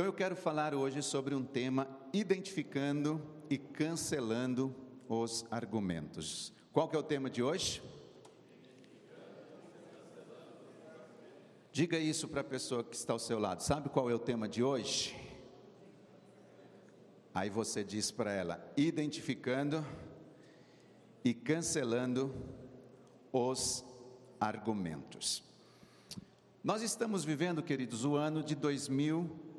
Então eu quero falar hoje sobre um tema identificando e cancelando os argumentos. Qual que é o tema de hoje? Diga isso para a pessoa que está ao seu lado. Sabe qual é o tema de hoje? Aí você diz para ela: identificando e cancelando os argumentos. Nós estamos vivendo, queridos, o ano de 2020.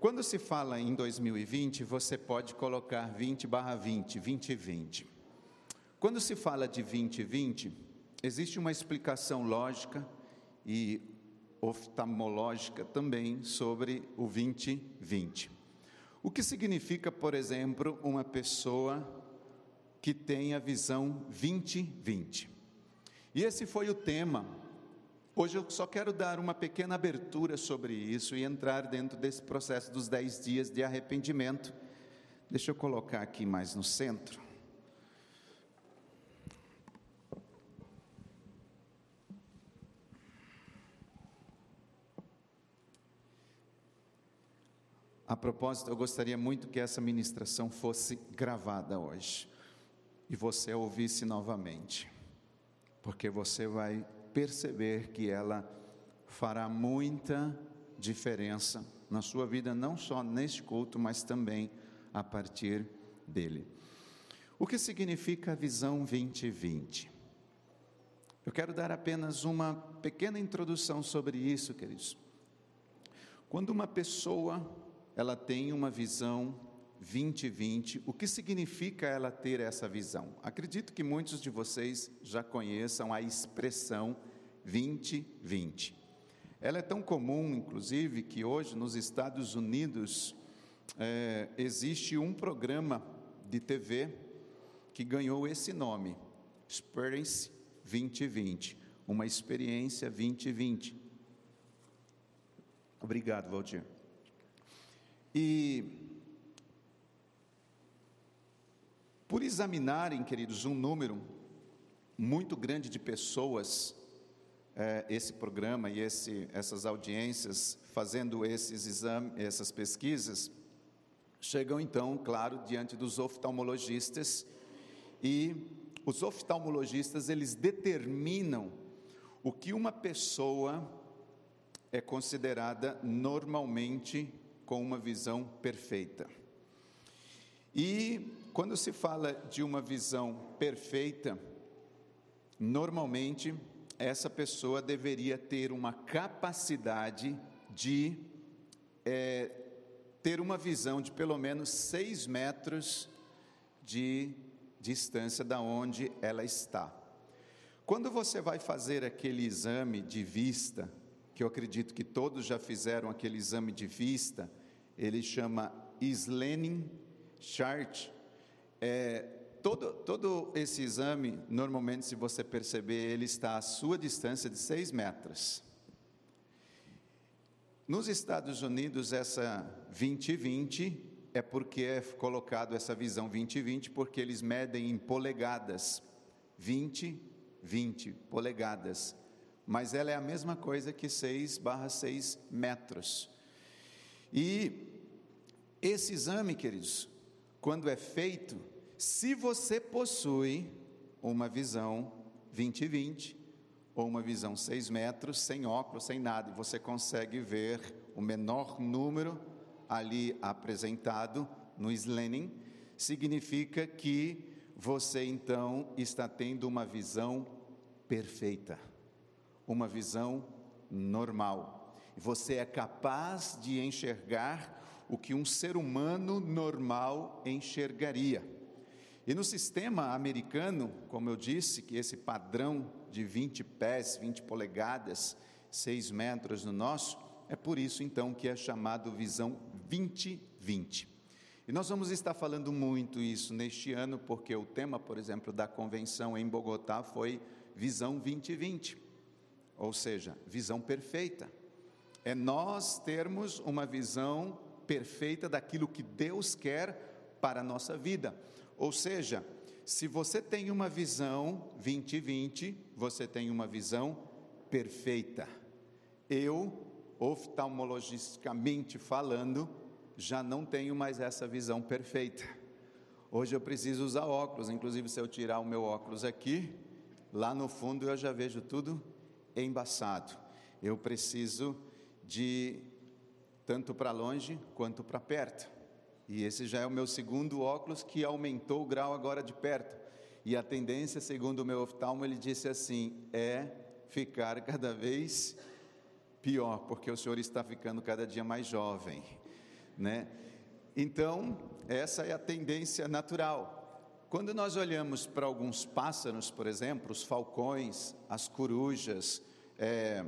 Quando se fala em 2020, você pode colocar 20 barra 20, 2020. Quando se fala de 2020, existe uma explicação lógica e oftalmológica também sobre o 2020. O que significa, por exemplo, uma pessoa que tem a visão 2020? E esse foi o tema. Hoje eu só quero dar uma pequena abertura sobre isso e entrar dentro desse processo dos 10 dias de arrependimento. Deixa eu colocar aqui mais no centro. A propósito, eu gostaria muito que essa ministração fosse gravada hoje e você ouvisse novamente, porque você vai perceber que ela fará muita diferença na sua vida, não só neste culto, mas também a partir dele. O que significa a visão 2020? Eu quero dar apenas uma pequena introdução sobre isso, queridos. Quando uma pessoa ela tem uma visão 2020. O que significa ela ter essa visão? Acredito que muitos de vocês já conheçam a expressão 2020. Ela é tão comum, inclusive, que hoje nos Estados Unidos é, existe um programa de TV que ganhou esse nome, Experience 2020, uma experiência 2020. Obrigado, Valdir. E por examinarem, queridos, um número muito grande de pessoas, é, esse programa e esse, essas audiências, fazendo esses exames, essas pesquisas, chegam então, claro, diante dos oftalmologistas e os oftalmologistas eles determinam o que uma pessoa é considerada normalmente com uma visão perfeita. E quando se fala de uma visão perfeita, normalmente essa pessoa deveria ter uma capacidade de é, ter uma visão de pelo menos seis metros de distância da onde ela está. Quando você vai fazer aquele exame de vista, que eu acredito que todos já fizeram aquele exame de vista, ele chama Slanning Chart. É, todo, todo esse exame, normalmente, se você perceber, ele está à sua distância de 6 metros. Nos Estados Unidos, essa 2020 é porque é colocado essa visão 2020, porque eles medem em polegadas. 20, 20 polegadas. Mas ela é a mesma coisa que 6 barra 6 metros. E esse exame, queridos, quando é feito, se você possui uma visão 20-20, ou uma visão 6 metros, sem óculos, sem nada, e você consegue ver o menor número ali apresentado no Slanning, significa que você então está tendo uma visão perfeita, uma visão normal você é capaz de enxergar o que um ser humano normal enxergaria. E no sistema americano, como eu disse, que esse padrão de 20 pés, 20 polegadas, 6 metros no nosso, é por isso então que é chamado visão 2020. E nós vamos estar falando muito isso neste ano, porque o tema, por exemplo, da convenção em Bogotá foi visão 2020, ou seja, visão perfeita é nós termos uma visão perfeita daquilo que Deus quer para a nossa vida. Ou seja, se você tem uma visão 2020, você tem uma visão perfeita. Eu oftalmologicamente falando, já não tenho mais essa visão perfeita. Hoje eu preciso usar óculos, inclusive se eu tirar o meu óculos aqui, lá no fundo eu já vejo tudo embaçado. Eu preciso de tanto para longe quanto para perto. E esse já é o meu segundo óculos que aumentou o grau agora de perto. E a tendência, segundo o meu oftalmo, ele disse assim, é ficar cada vez pior, porque o senhor está ficando cada dia mais jovem, né? Então, essa é a tendência natural. Quando nós olhamos para alguns pássaros, por exemplo, os falcões, as corujas, é,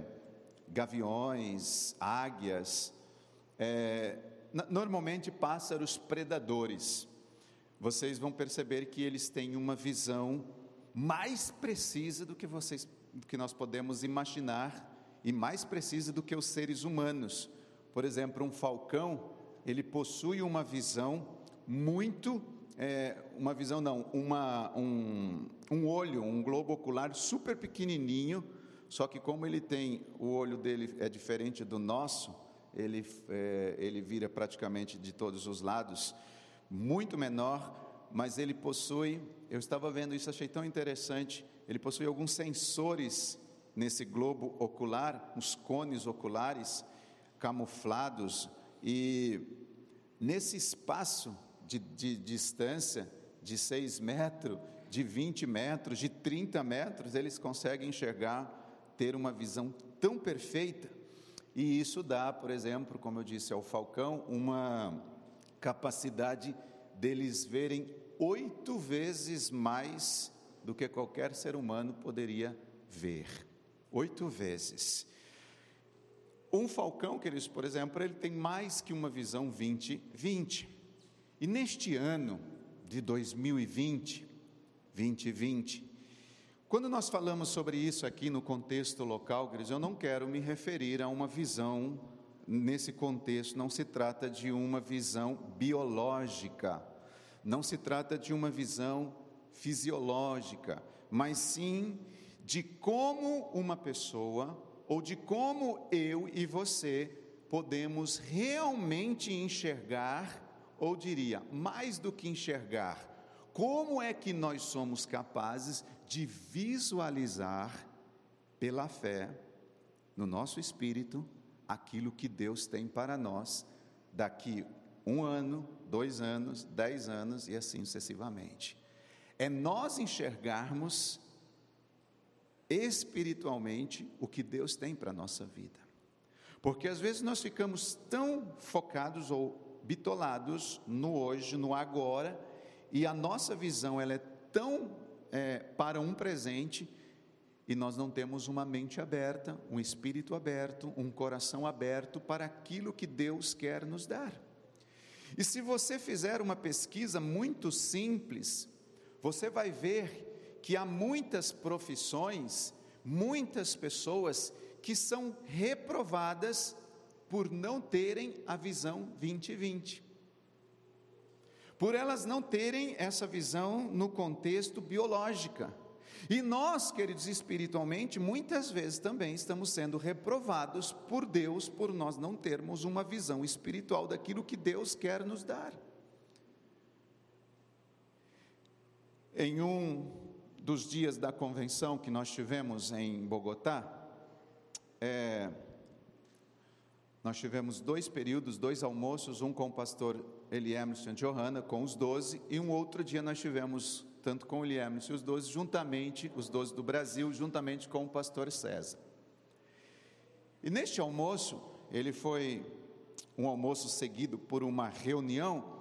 gaviões, águias, é, normalmente pássaros predadores, vocês vão perceber que eles têm uma visão mais precisa do que vocês, do que nós podemos imaginar e mais precisa do que os seres humanos. Por exemplo, um falcão, ele possui uma visão muito, é, uma visão não, uma, um, um olho, um globo ocular super pequenininho, só que como ele tem, o olho dele é diferente do nosso, ele, é, ele vira praticamente de todos os lados, muito menor, mas ele possui, eu estava vendo isso, achei tão interessante, ele possui alguns sensores nesse globo ocular, uns cones oculares camuflados, e nesse espaço de, de, distância de 6 metros, de 20 metros, de 30 metros, eles conseguem enxergar, ter uma visão tão perfeita, e isso dá, por exemplo, como eu disse ao Falcão, uma capacidade deles verem oito vezes mais do que qualquer ser humano poderia ver oito vezes. Um falcão, queridos, por exemplo, ele tem mais que uma visão 20-20. E neste ano de 2020, 2020, quando nós falamos sobre isso aqui no contexto local, queridos, eu não quero me referir a uma visão, nesse contexto, não se trata de uma visão biológica, não se trata de uma visão fisiológica, mas sim de como uma pessoa, ou de como eu e você podemos realmente enxergar, ou diria, mais do que enxergar, como é que nós somos capazes de visualizar pela fé no nosso espírito aquilo que Deus tem para nós daqui um ano, dois anos, dez anos e assim sucessivamente. É nós enxergarmos espiritualmente o que Deus tem para a nossa vida. Porque às vezes nós ficamos tão focados ou bitolados no hoje, no agora, e a nossa visão ela é tão é, para um presente e nós não temos uma mente aberta, um espírito aberto, um coração aberto para aquilo que Deus quer nos dar. E se você fizer uma pesquisa muito simples, você vai ver que há muitas profissões, muitas pessoas que são reprovadas por não terem a visão 2020. Por elas não terem essa visão no contexto biológica. E nós, queridos, espiritualmente, muitas vezes também estamos sendo reprovados por Deus por nós não termos uma visão espiritual daquilo que Deus quer nos dar. Em um dos dias da convenção que nós tivemos em Bogotá, é, nós tivemos dois períodos, dois almoços, um com o pastor Eli Emerson Johanna, com os doze, e um outro dia nós tivemos, tanto com Eli Emerson e os doze, juntamente, os doze do Brasil, juntamente com o pastor César. E neste almoço, ele foi um almoço seguido por uma reunião,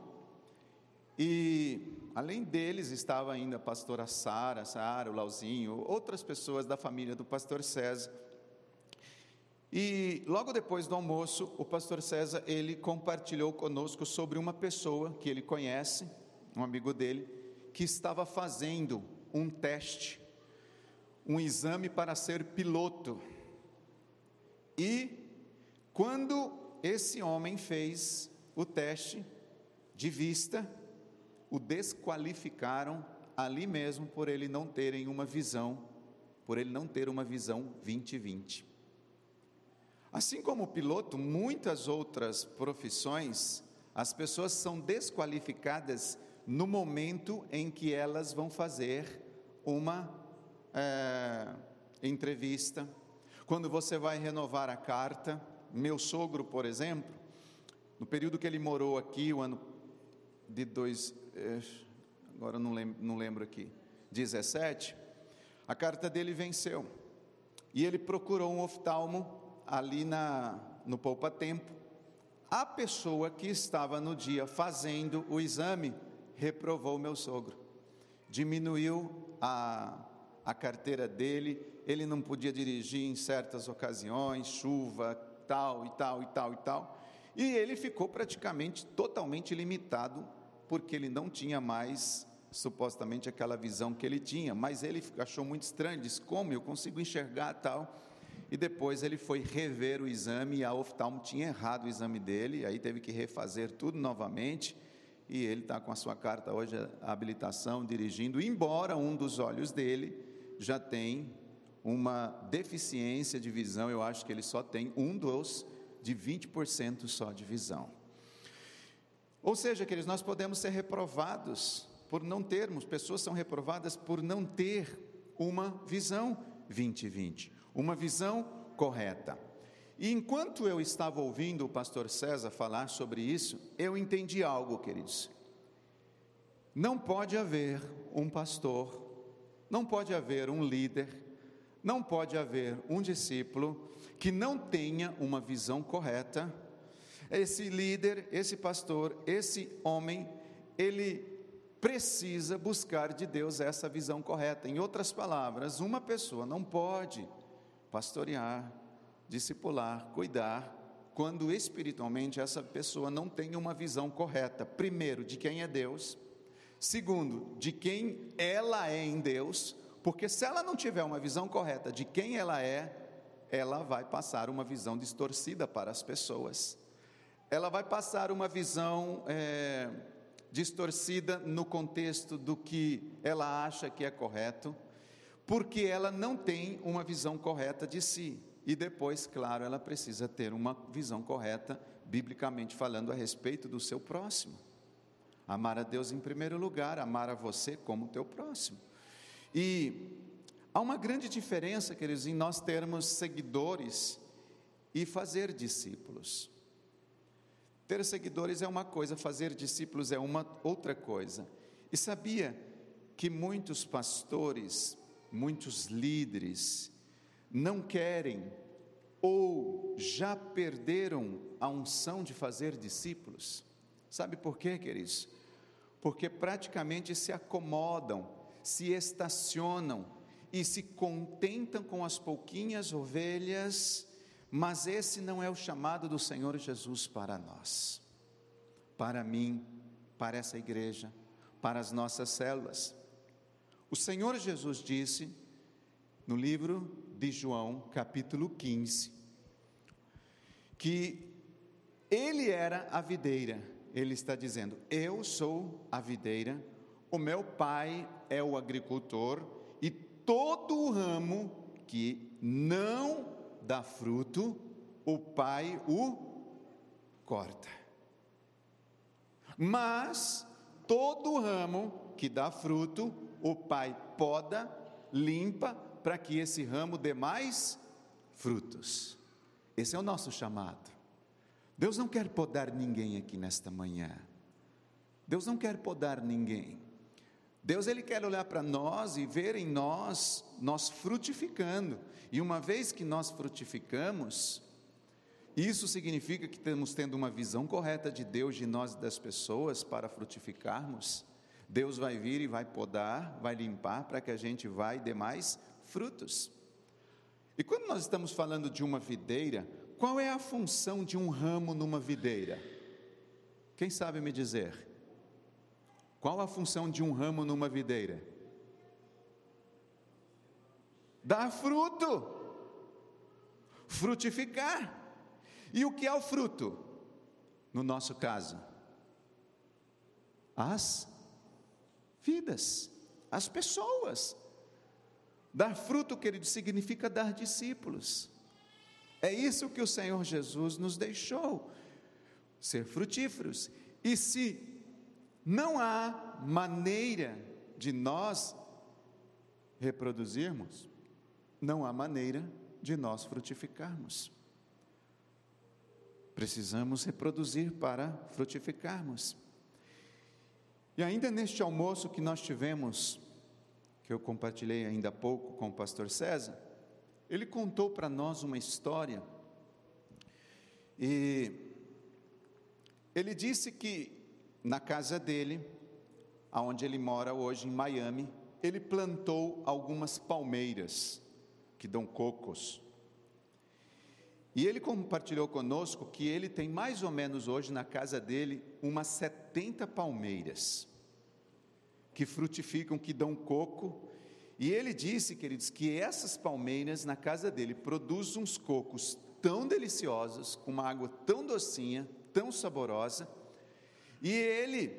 e Além deles estava ainda a pastora Sara, Sara, o Lauzinho, outras pessoas da família do pastor César. E logo depois do almoço, o pastor César, ele compartilhou conosco sobre uma pessoa que ele conhece, um amigo dele, que estava fazendo um teste, um exame para ser piloto. E quando esse homem fez o teste de vista, o desqualificaram ali mesmo por ele não terem uma visão, por ele não ter uma visão 2020. Assim como o piloto, muitas outras profissões, as pessoas são desqualificadas no momento em que elas vão fazer uma é, entrevista, quando você vai renovar a carta. Meu sogro, por exemplo, no período que ele morou aqui, o ano de dois, é, agora não lembro, não lembro aqui, 17, a carta dele venceu. E ele procurou um oftalmo ali na, no Poupa Tempo. A pessoa que estava no dia fazendo o exame reprovou meu sogro. Diminuiu a, a carteira dele, ele não podia dirigir em certas ocasiões, chuva, tal e tal e tal e tal. E ele ficou praticamente totalmente limitado, porque ele não tinha mais supostamente aquela visão que ele tinha, mas ele achou muito estranho, disse: Como eu consigo enxergar tal? E depois ele foi rever o exame e a oftalmo tinha errado o exame dele, aí teve que refazer tudo novamente. E ele está com a sua carta hoje, a habilitação, dirigindo, embora um dos olhos dele já tem uma deficiência de visão, eu acho que ele só tem um dos de 20% só de visão. Ou seja, queridos, nós podemos ser reprovados por não termos, pessoas são reprovadas por não ter uma visão 2020, uma visão correta. E enquanto eu estava ouvindo o pastor César falar sobre isso, eu entendi algo, queridos. Não pode haver um pastor, não pode haver um líder, não pode haver um discípulo que não tenha uma visão correta. Esse líder, esse pastor, esse homem, ele precisa buscar de Deus essa visão correta. Em outras palavras, uma pessoa não pode pastorear, discipular, cuidar, quando espiritualmente essa pessoa não tem uma visão correta, primeiro, de quem é Deus, segundo, de quem ela é em Deus, porque se ela não tiver uma visão correta de quem ela é, ela vai passar uma visão distorcida para as pessoas. Ela vai passar uma visão é, distorcida no contexto do que ela acha que é correto, porque ela não tem uma visão correta de si. E depois, claro, ela precisa ter uma visão correta, biblicamente falando, a respeito do seu próximo. Amar a Deus em primeiro lugar, amar a você como teu próximo. E há uma grande diferença, queridos, em nós termos seguidores e fazer discípulos. Ter seguidores é uma coisa, fazer discípulos é uma outra coisa. E sabia que muitos pastores, muitos líderes, não querem ou já perderam a unção de fazer discípulos? Sabe por quê, queridos? Porque praticamente se acomodam, se estacionam e se contentam com as pouquinhas ovelhas mas esse não é o chamado do Senhor Jesus para nós, para mim, para essa igreja, para as nossas células. O Senhor Jesus disse no livro de João, capítulo 15, que ele era a videira. Ele está dizendo: Eu sou a videira, o meu pai é o agricultor, e todo o ramo que não dá fruto, o pai o corta. Mas todo ramo que dá fruto, o pai poda, limpa, para que esse ramo dê mais frutos. Esse é o nosso chamado. Deus não quer podar ninguém aqui nesta manhã. Deus não quer podar ninguém. Deus ele quer olhar para nós e ver em nós nós frutificando. E uma vez que nós frutificamos, isso significa que estamos tendo uma visão correta de Deus, de nós e das pessoas para frutificarmos. Deus vai vir e vai podar, vai limpar para que a gente vai dê mais frutos. E quando nós estamos falando de uma videira, qual é a função de um ramo numa videira? Quem sabe me dizer? Qual a função de um ramo numa videira? dar fruto, frutificar. E o que é o fruto? No nosso caso, as vidas, as pessoas. Dar fruto, querido, significa dar discípulos. É isso que o Senhor Jesus nos deixou, ser frutíferos. E se não há maneira de nós reproduzirmos, não há maneira de nós frutificarmos. Precisamos reproduzir para frutificarmos. E ainda neste almoço que nós tivemos, que eu compartilhei ainda há pouco com o pastor César, ele contou para nós uma história. E ele disse que na casa dele, aonde ele mora hoje em Miami, ele plantou algumas palmeiras que dão cocos. E ele compartilhou conosco que ele tem mais ou menos hoje na casa dele umas 70 palmeiras que frutificam, que dão coco. E ele disse, queridos, que essas palmeiras na casa dele produzem uns cocos tão deliciosos, com uma água tão docinha, tão saborosa. E ele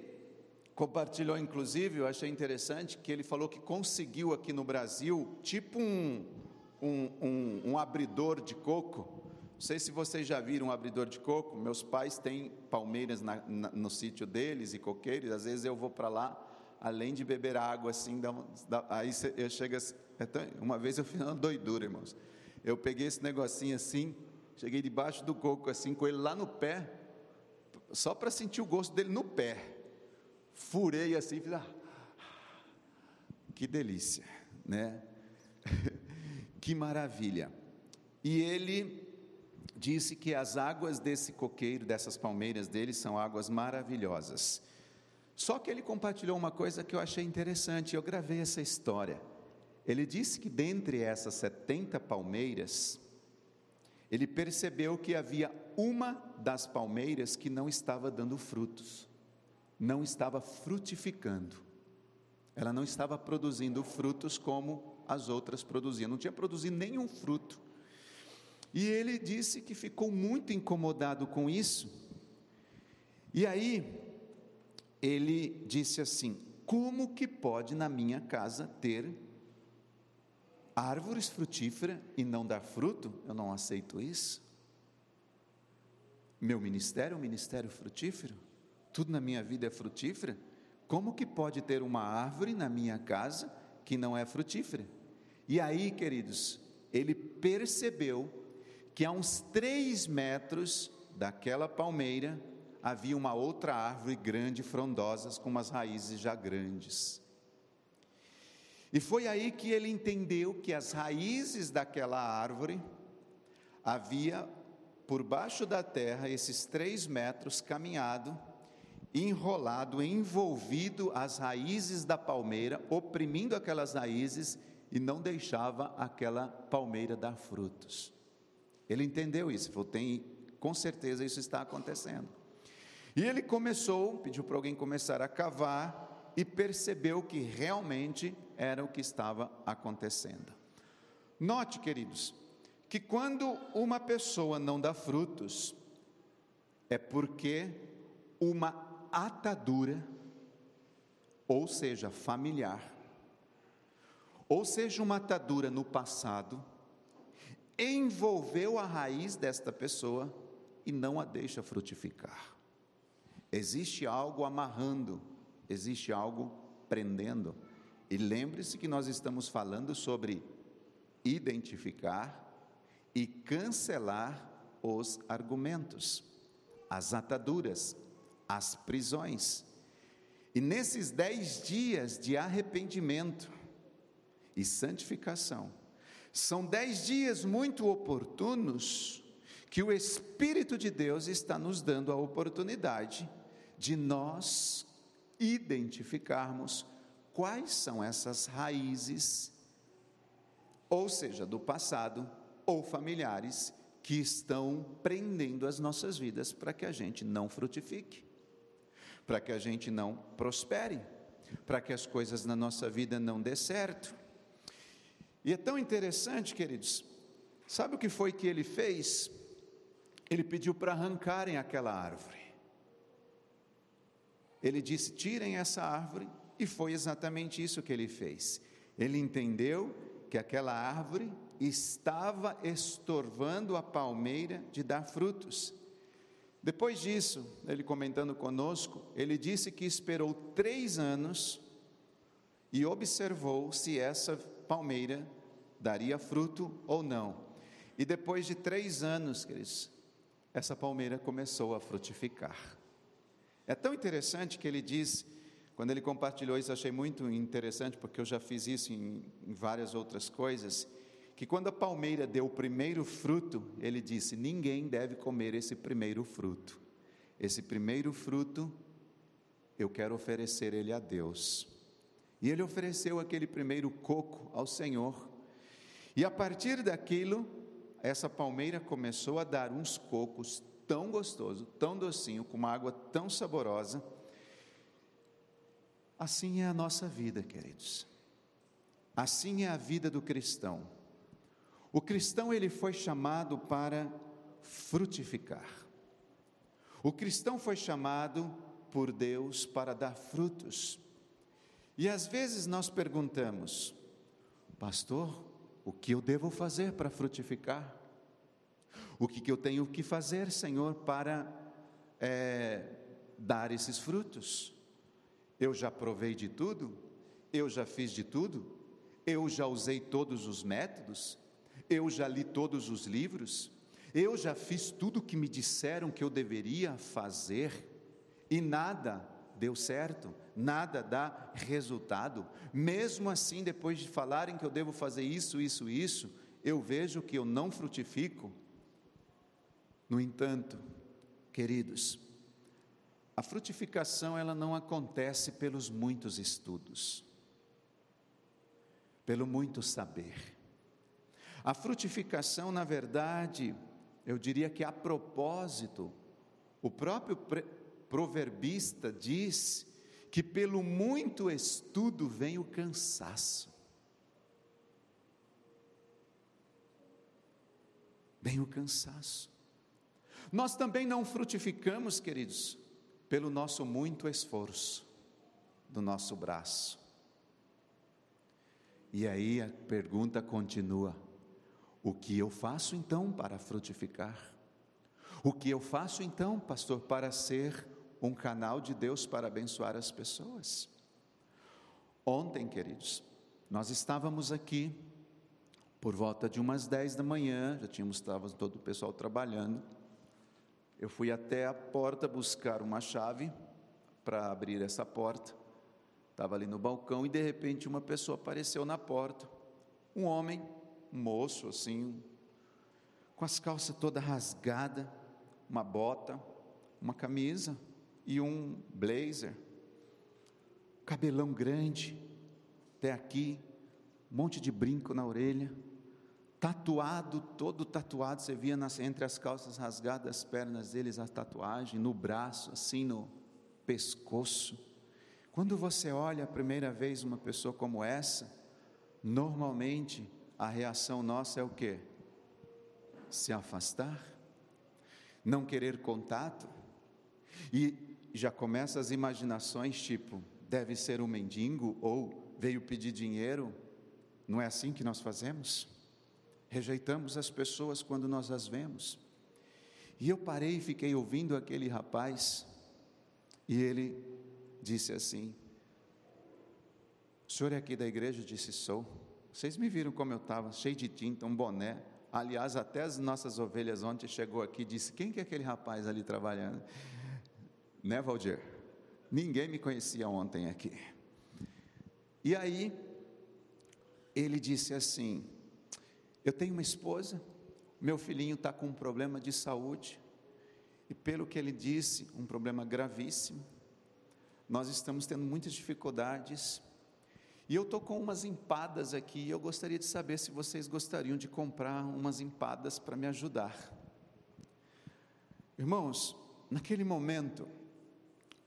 compartilhou, inclusive, eu achei interessante, que ele falou que conseguiu aqui no Brasil, tipo um, um, um, um abridor de coco. Não sei se vocês já viram um abridor de coco. Meus pais têm palmeiras na, na, no sítio deles e coqueiros. Às vezes eu vou para lá, além de beber água assim, dá, dá, aí eu chego. É tão, uma vez eu fiz uma doidura, irmãos. Eu peguei esse negocinho assim, cheguei debaixo do coco assim, com ele lá no pé, só para sentir o gosto dele no pé. Furei assim, fiz. Ah, que delícia, né? que maravilha. E ele disse que as águas desse coqueiro, dessas palmeiras dele, são águas maravilhosas. Só que ele compartilhou uma coisa que eu achei interessante, eu gravei essa história. Ele disse que dentre essas 70 palmeiras, ele percebeu que havia uma das palmeiras que não estava dando frutos, não estava frutificando. Ela não estava produzindo frutos como as outras produziam, não tinha produzido nenhum fruto. E ele disse que ficou muito incomodado com isso. E aí, ele disse assim: Como que pode na minha casa ter árvores frutíferas e não dar fruto? Eu não aceito isso. Meu ministério é um ministério frutífero? Tudo na minha vida é frutífera? Como que pode ter uma árvore na minha casa que não é frutífera? E aí, queridos, ele percebeu que a uns três metros daquela palmeira havia uma outra árvore grande, frondosa, com umas raízes já grandes. E foi aí que ele entendeu que as raízes daquela árvore havia por baixo da terra esses três metros caminhado, enrolado, envolvido as raízes da palmeira, oprimindo aquelas raízes e não deixava aquela palmeira dar frutos. Ele entendeu isso, falou: tem, com certeza isso está acontecendo. E ele começou, pediu para alguém começar a cavar e percebeu que realmente era o que estava acontecendo. Note, queridos, que quando uma pessoa não dá frutos, é porque uma atadura, ou seja, familiar, ou seja, uma atadura no passado, envolveu a raiz desta pessoa e não a deixa frutificar. Existe algo amarrando, existe algo prendendo. E lembre-se que nós estamos falando sobre identificar e cancelar os argumentos, as ataduras, as prisões. E nesses dez dias de arrependimento e santificação, são dez dias muito oportunos que o Espírito de Deus está nos dando a oportunidade de nós identificarmos quais são essas raízes, ou seja, do passado ou familiares, que estão prendendo as nossas vidas para que a gente não frutifique, para que a gente não prospere, para que as coisas na nossa vida não dê certo. E é tão interessante, queridos, sabe o que foi que ele fez? Ele pediu para arrancarem aquela árvore. Ele disse: tirem essa árvore, e foi exatamente isso que ele fez. Ele entendeu que aquela árvore estava estorvando a palmeira de dar frutos. Depois disso, ele comentando conosco, ele disse que esperou três anos e observou se essa palmeira daria fruto ou não. E depois de três anos, queridos, essa palmeira começou a frutificar. É tão interessante que ele diz, quando ele compartilhou isso, achei muito interessante, porque eu já fiz isso em, em várias outras coisas, que quando a palmeira deu o primeiro fruto, ele disse: ninguém deve comer esse primeiro fruto. Esse primeiro fruto, eu quero oferecer ele a Deus. E ele ofereceu aquele primeiro coco ao Senhor. E a partir daquilo, essa palmeira começou a dar uns cocos tão gostoso, tão docinho, com uma água tão saborosa. Assim é a nossa vida, queridos. Assim é a vida do cristão. O cristão ele foi chamado para frutificar. O cristão foi chamado por Deus para dar frutos. E às vezes nós perguntamos, pastor, o que eu devo fazer para frutificar? O que, que eu tenho que fazer, Senhor, para é, dar esses frutos? Eu já provei de tudo? Eu já fiz de tudo? Eu já usei todos os métodos? Eu já li todos os livros? Eu já fiz tudo o que me disseram que eu deveria fazer e nada deu certo, nada dá resultado. Mesmo assim, depois de falarem que eu devo fazer isso, isso, isso, eu vejo que eu não frutifico. No entanto, queridos, a frutificação ela não acontece pelos muitos estudos, pelo muito saber. A frutificação, na verdade, eu diria que a propósito, o próprio proverbista diz que pelo muito estudo vem o cansaço. Vem o cansaço. Nós também não frutificamos, queridos, pelo nosso muito esforço do nosso braço. E aí a pergunta continua: o que eu faço então para frutificar? O que eu faço então, pastor, para ser um canal de Deus para abençoar as pessoas. Ontem, queridos, nós estávamos aqui por volta de umas 10 da manhã, já tínhamos estava todo o pessoal trabalhando. Eu fui até a porta buscar uma chave para abrir essa porta. Estava ali no balcão e de repente uma pessoa apareceu na porta. Um homem, um moço assim, com as calças toda rasgada, uma bota, uma camisa, e um blazer, cabelão grande, até aqui, um monte de brinco na orelha, tatuado, todo tatuado, você via nas, entre as calças rasgadas as pernas deles a tatuagem, no braço, assim no pescoço. Quando você olha a primeira vez uma pessoa como essa, normalmente a reação nossa é o que? Se afastar, não querer contato, e já começa as imaginações tipo, deve ser um mendigo ou veio pedir dinheiro. Não é assim que nós fazemos? Rejeitamos as pessoas quando nós as vemos. E eu parei e fiquei ouvindo aquele rapaz, e ele disse assim: O senhor é aqui da igreja? Eu disse: Sou. Vocês me viram como eu estava, cheio de tinta, um boné. Aliás, até as nossas ovelhas ontem chegou aqui e disse: Quem que é aquele rapaz ali trabalhando? Né, Valdir? Ninguém me conhecia ontem aqui. E aí, ele disse assim: Eu tenho uma esposa, meu filhinho está com um problema de saúde, e pelo que ele disse, um problema gravíssimo. Nós estamos tendo muitas dificuldades, e eu estou com umas empadas aqui, e eu gostaria de saber se vocês gostariam de comprar umas empadas para me ajudar. Irmãos, naquele momento,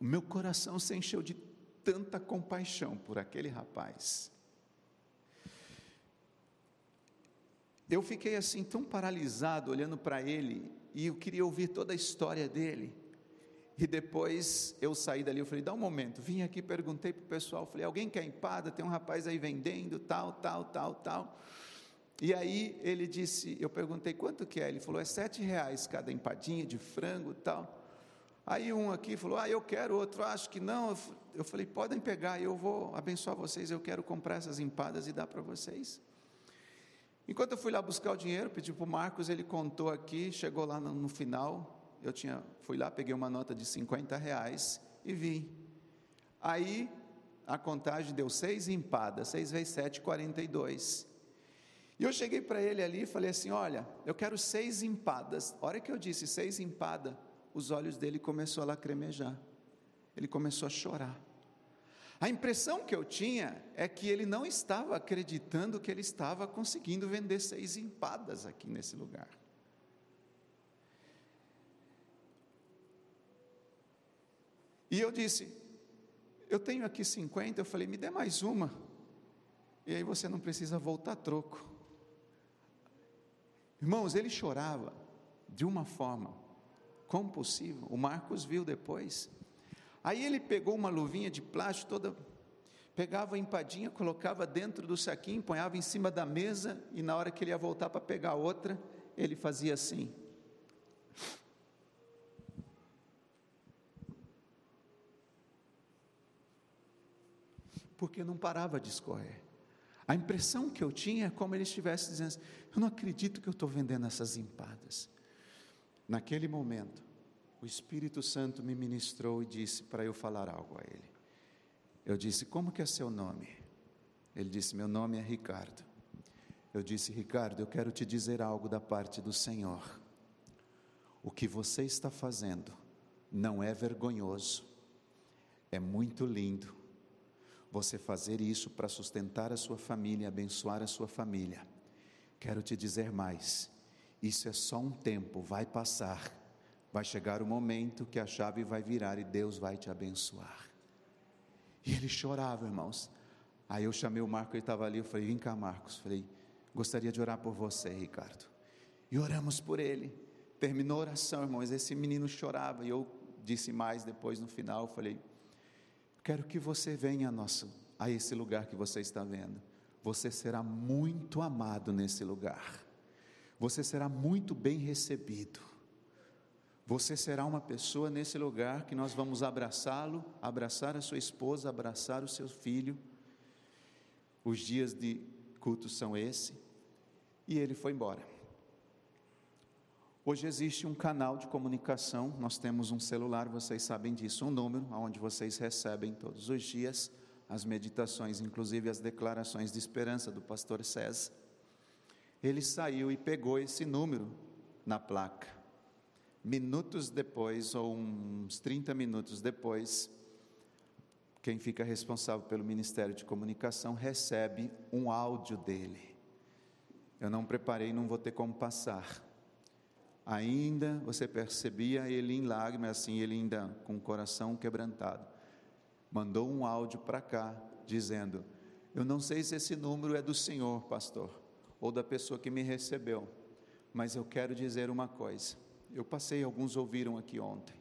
o meu coração se encheu de tanta compaixão por aquele rapaz. Eu fiquei assim tão paralisado olhando para ele e eu queria ouvir toda a história dele. E depois eu saí dali, eu falei, dá um momento, vim aqui, perguntei para o pessoal, falei, alguém quer empada? Tem um rapaz aí vendendo, tal, tal, tal, tal. E aí ele disse, eu perguntei quanto que é, ele falou, é sete reais cada empadinha de frango tal. Aí um aqui falou, ah, eu quero, outro, acho que não. Eu falei, podem pegar, eu vou abençoar vocês, eu quero comprar essas empadas e dar para vocês. Enquanto eu fui lá buscar o dinheiro, pedi para o Marcos, ele contou aqui, chegou lá no, final, eu tinha, fui lá, peguei uma nota de 50 reais e vi. Aí a contagem deu seis empadas, seis vezes sete, 42. E eu cheguei para ele ali e falei assim: olha, eu quero seis empadas. A hora que eu disse seis empadas, os olhos dele começou a lacrimejar. Ele começou a chorar. A impressão que eu tinha é que ele não estava acreditando que ele estava conseguindo vender seis empadas aqui nesse lugar. E eu disse: Eu tenho aqui 50. Eu falei: Me dê mais uma. E aí você não precisa voltar troco. Irmãos, ele chorava de uma forma compulsiva. O Marcos viu depois. Aí ele pegou uma luvinha de plástico toda, pegava a empadinha, colocava dentro do saquinho, ponhava em cima da mesa e na hora que ele ia voltar para pegar outra, ele fazia assim. Porque não parava de escorrer. A impressão que eu tinha é como ele estivesse dizendo: assim, Eu não acredito que eu estou vendendo essas empadas. Naquele momento, o Espírito Santo me ministrou e disse para eu falar algo a ele. Eu disse: Como que é seu nome? Ele disse: Meu nome é Ricardo. Eu disse: Ricardo, eu quero te dizer algo da parte do Senhor. O que você está fazendo não é vergonhoso, é muito lindo. Você fazer isso para sustentar a sua família, abençoar a sua família. Quero te dizer mais: isso é só um tempo, vai passar vai chegar o momento que a chave vai virar e Deus vai te abençoar. E ele chorava, irmãos. Aí eu chamei o Marco, ele estava ali, eu falei, vem cá Marcos, falei, gostaria de orar por você, Ricardo. E oramos por ele. Terminou a oração, irmãos, esse menino chorava, e eu disse mais depois no final, falei, quero que você venha a, nosso, a esse lugar que você está vendo. Você será muito amado nesse lugar. Você será muito bem recebido você será uma pessoa nesse lugar que nós vamos abraçá-lo, abraçar a sua esposa, abraçar o seu filho. Os dias de culto são esse. E ele foi embora. Hoje existe um canal de comunicação, nós temos um celular, vocês sabem disso, um número onde vocês recebem todos os dias as meditações, inclusive as declarações de esperança do pastor César. Ele saiu e pegou esse número na placa Minutos depois, ou uns 30 minutos depois, quem fica responsável pelo Ministério de Comunicação recebe um áudio dele. Eu não preparei, não vou ter como passar. Ainda você percebia ele em lágrimas, assim, ele ainda com o coração quebrantado. Mandou um áudio para cá, dizendo: Eu não sei se esse número é do senhor, pastor, ou da pessoa que me recebeu, mas eu quero dizer uma coisa eu passei, alguns ouviram aqui ontem,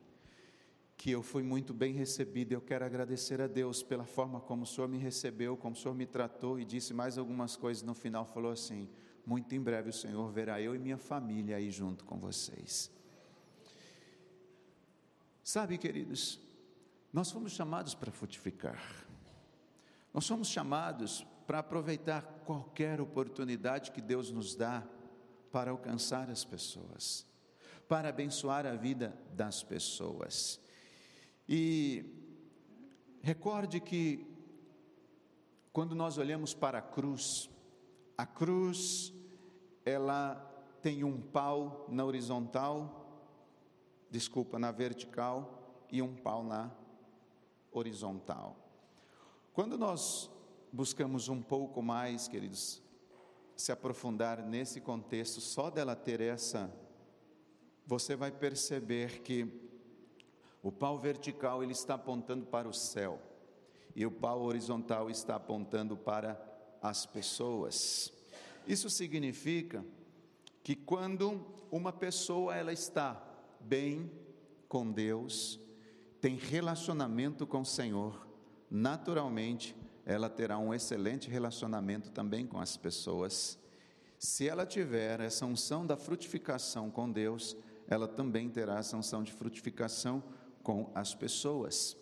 que eu fui muito bem recebido. Eu quero agradecer a Deus pela forma como o Senhor me recebeu, como o Senhor me tratou e disse mais algumas coisas no final. Falou assim: muito em breve o Senhor verá eu e minha família aí junto com vocês. Sabe, queridos, nós fomos chamados para frutificar, nós somos chamados para aproveitar qualquer oportunidade que Deus nos dá para alcançar as pessoas para abençoar a vida das pessoas. E recorde que quando nós olhamos para a cruz, a cruz ela tem um pau na horizontal, desculpa, na vertical e um pau na horizontal. Quando nós buscamos um pouco mais, queridos, se aprofundar nesse contexto, só dela ter essa você vai perceber que o pau vertical ele está apontando para o céu e o pau horizontal está apontando para as pessoas. Isso significa que quando uma pessoa ela está bem com Deus, tem relacionamento com o Senhor, naturalmente ela terá um excelente relacionamento também com as pessoas. Se ela tiver essa unção da frutificação com Deus, ela também terá essa unção de frutificação com as pessoas.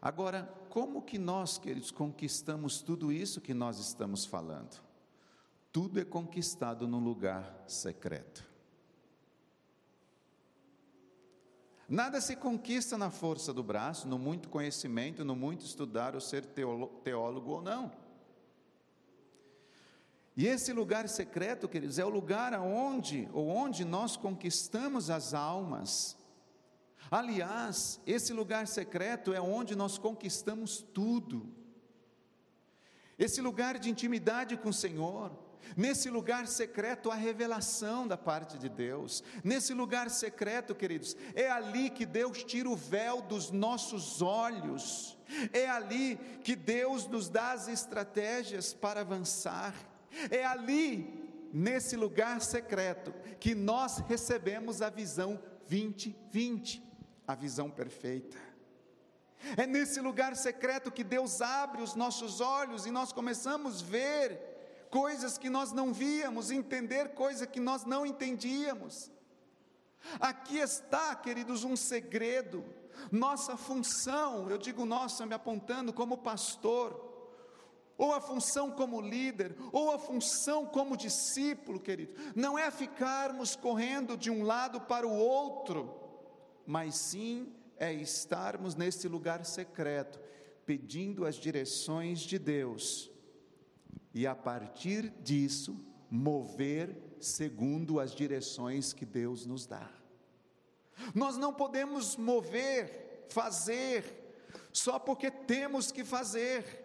Agora, como que nós, queridos, conquistamos tudo isso que nós estamos falando? Tudo é conquistado no lugar secreto. Nada se conquista na força do braço, no muito conhecimento, no muito estudar ou ser teólogo ou não. E esse lugar secreto, queridos, é o lugar aonde ou onde nós conquistamos as almas. Aliás, esse lugar secreto é onde nós conquistamos tudo. Esse lugar de intimidade com o Senhor, Nesse lugar secreto, a revelação da parte de Deus. Nesse lugar secreto, queridos, é ali que Deus tira o véu dos nossos olhos. É ali que Deus nos dá as estratégias para avançar. É ali, nesse lugar secreto, que nós recebemos a visão 2020, a visão perfeita. É nesse lugar secreto que Deus abre os nossos olhos e nós começamos a ver coisas que nós não víamos, entender coisas que nós não entendíamos. Aqui está, queridos, um segredo. Nossa função, eu digo nossa, me apontando como pastor, ou a função como líder, ou a função como discípulo, querido, não é ficarmos correndo de um lado para o outro, mas sim é estarmos nesse lugar secreto, pedindo as direções de Deus e a partir disso mover segundo as direções que Deus nos dá. Nós não podemos mover, fazer, só porque temos que fazer,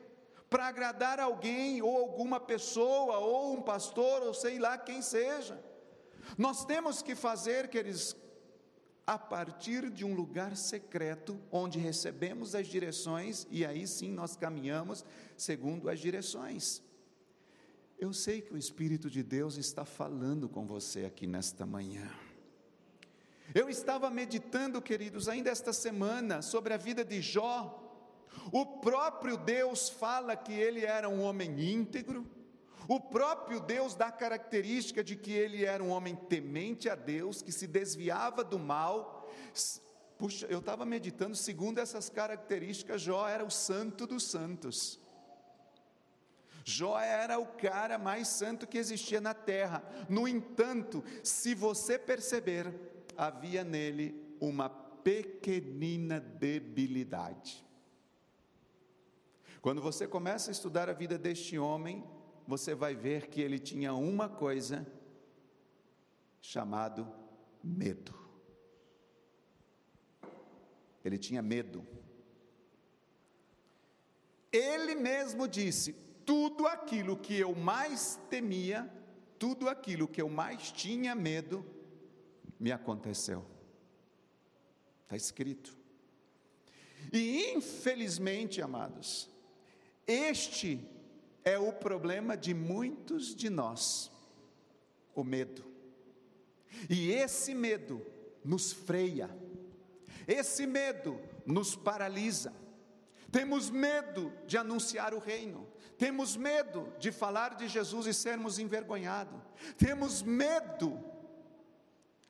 para agradar alguém, ou alguma pessoa, ou um pastor, ou sei lá quem seja. Nós temos que fazer, queridos, a partir de um lugar secreto, onde recebemos as direções, e aí sim nós caminhamos segundo as direções. Eu sei que o Espírito de Deus está falando com você aqui nesta manhã. Eu estava meditando, queridos, ainda esta semana, sobre a vida de Jó. O próprio Deus fala que ele era um homem íntegro, o próprio Deus dá característica de que ele era um homem temente a Deus, que se desviava do mal. Puxa, eu estava meditando, segundo essas características, Jó era o santo dos santos. Jó era o cara mais santo que existia na terra. No entanto, se você perceber, havia nele uma pequenina debilidade. Quando você começa a estudar a vida deste homem, você vai ver que ele tinha uma coisa chamado medo. Ele tinha medo. Ele mesmo disse: tudo aquilo que eu mais temia, tudo aquilo que eu mais tinha medo, me aconteceu. Está escrito. E infelizmente, amados, este é o problema de muitos de nós, o medo. E esse medo nos freia, esse medo nos paralisa. Temos medo de anunciar o reino, temos medo de falar de Jesus e sermos envergonhados. Temos medo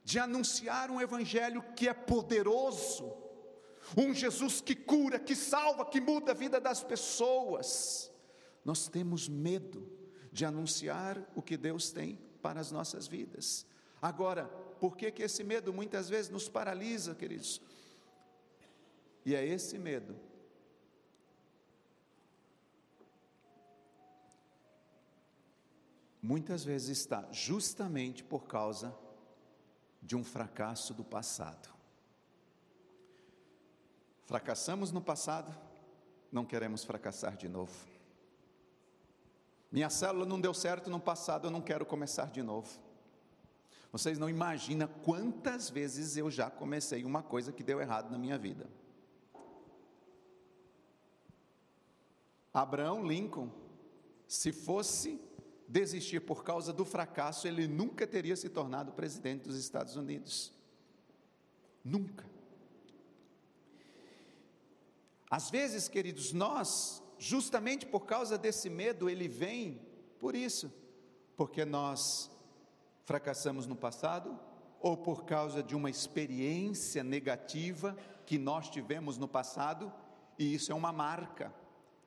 de anunciar um evangelho que é poderoso, um Jesus que cura, que salva, que muda a vida das pessoas. Nós temos medo de anunciar o que Deus tem para as nossas vidas. Agora, por que, que esse medo muitas vezes nos paralisa, queridos? E é esse medo muitas vezes está justamente por causa de um fracasso do passado. Fracassamos no passado, não queremos fracassar de novo. Minha célula não deu certo no passado, eu não quero começar de novo. Vocês não imaginam quantas vezes eu já comecei uma coisa que deu errado na minha vida. Abraão Lincoln, se fosse desistir por causa do fracasso, ele nunca teria se tornado presidente dos Estados Unidos. Nunca. Às vezes, queridos, nós, justamente por causa desse medo, ele vem por isso, porque nós fracassamos no passado ou por causa de uma experiência negativa que nós tivemos no passado, e isso é uma marca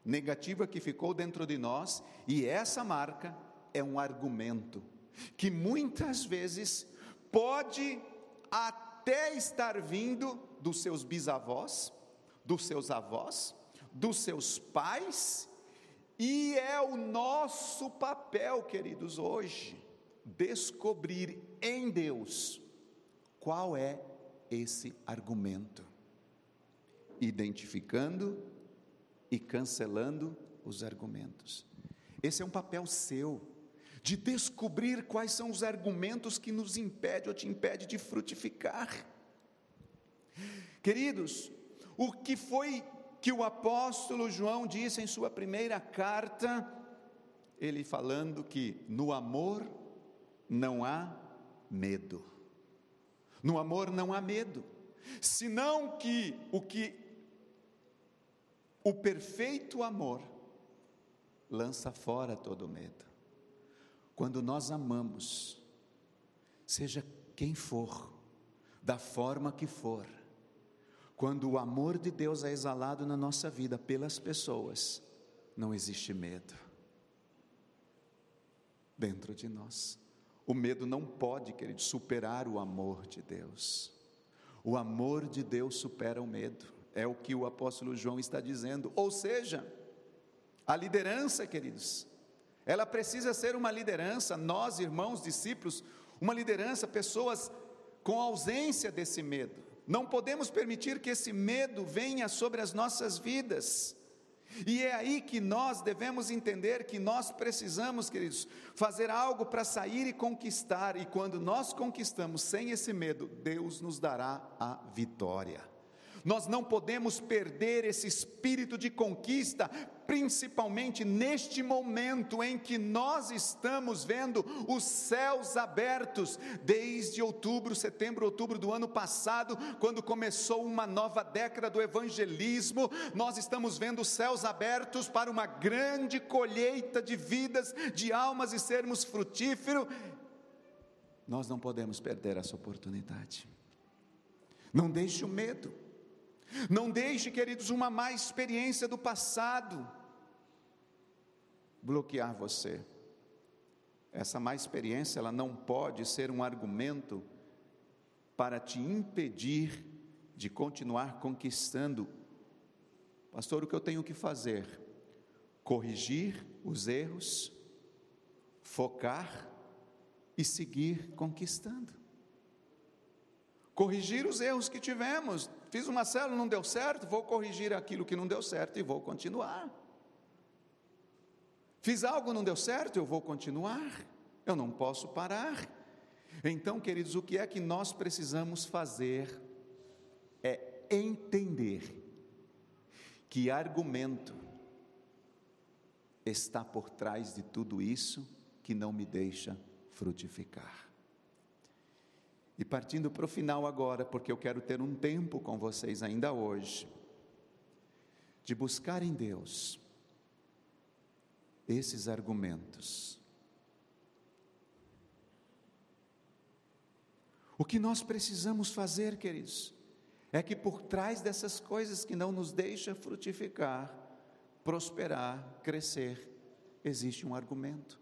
negativa que ficou dentro de nós, e essa marca é um argumento que muitas vezes pode até estar vindo dos seus bisavós, dos seus avós, dos seus pais, e é o nosso papel, queridos, hoje, descobrir em Deus qual é esse argumento, identificando e cancelando os argumentos. Esse é um papel seu, de descobrir quais são os argumentos que nos impedem ou te impede de frutificar. Queridos, o que foi que o apóstolo João disse em sua primeira carta, ele falando que no amor não há medo. No amor não há medo, senão que o que o perfeito amor lança fora todo medo. Quando nós amamos, seja quem for, da forma que for, quando o amor de Deus é exalado na nossa vida pelas pessoas, não existe medo dentro de nós. O medo não pode, querido, superar o amor de Deus. O amor de Deus supera o medo, é o que o apóstolo João está dizendo. Ou seja, a liderança, queridos, ela precisa ser uma liderança, nós, irmãos, discípulos, uma liderança, pessoas com ausência desse medo. Não podemos permitir que esse medo venha sobre as nossas vidas. E é aí que nós devemos entender que nós precisamos, queridos, fazer algo para sair e conquistar, e quando nós conquistamos sem esse medo, Deus nos dará a vitória. Nós não podemos perder esse espírito de conquista, principalmente neste momento em que nós estamos vendo os céus abertos, desde outubro, setembro, outubro do ano passado, quando começou uma nova década do evangelismo, nós estamos vendo os céus abertos para uma grande colheita de vidas, de almas e sermos frutíferos. Nós não podemos perder essa oportunidade. Não deixe o medo não deixe, queridos, uma má experiência do passado bloquear você. Essa má experiência, ela não pode ser um argumento para te impedir de continuar conquistando. Pastor, o que eu tenho que fazer? Corrigir os erros, focar e seguir conquistando. Corrigir os erros que tivemos, Fiz uma célula, não deu certo, vou corrigir aquilo que não deu certo e vou continuar. Fiz algo, não deu certo, eu vou continuar. Eu não posso parar. Então, queridos, o que é que nós precisamos fazer é entender que argumento está por trás de tudo isso que não me deixa frutificar. E partindo para o final agora, porque eu quero ter um tempo com vocês ainda hoje, de buscar em Deus esses argumentos. O que nós precisamos fazer, queridos, é que por trás dessas coisas que não nos deixa frutificar, prosperar, crescer, existe um argumento,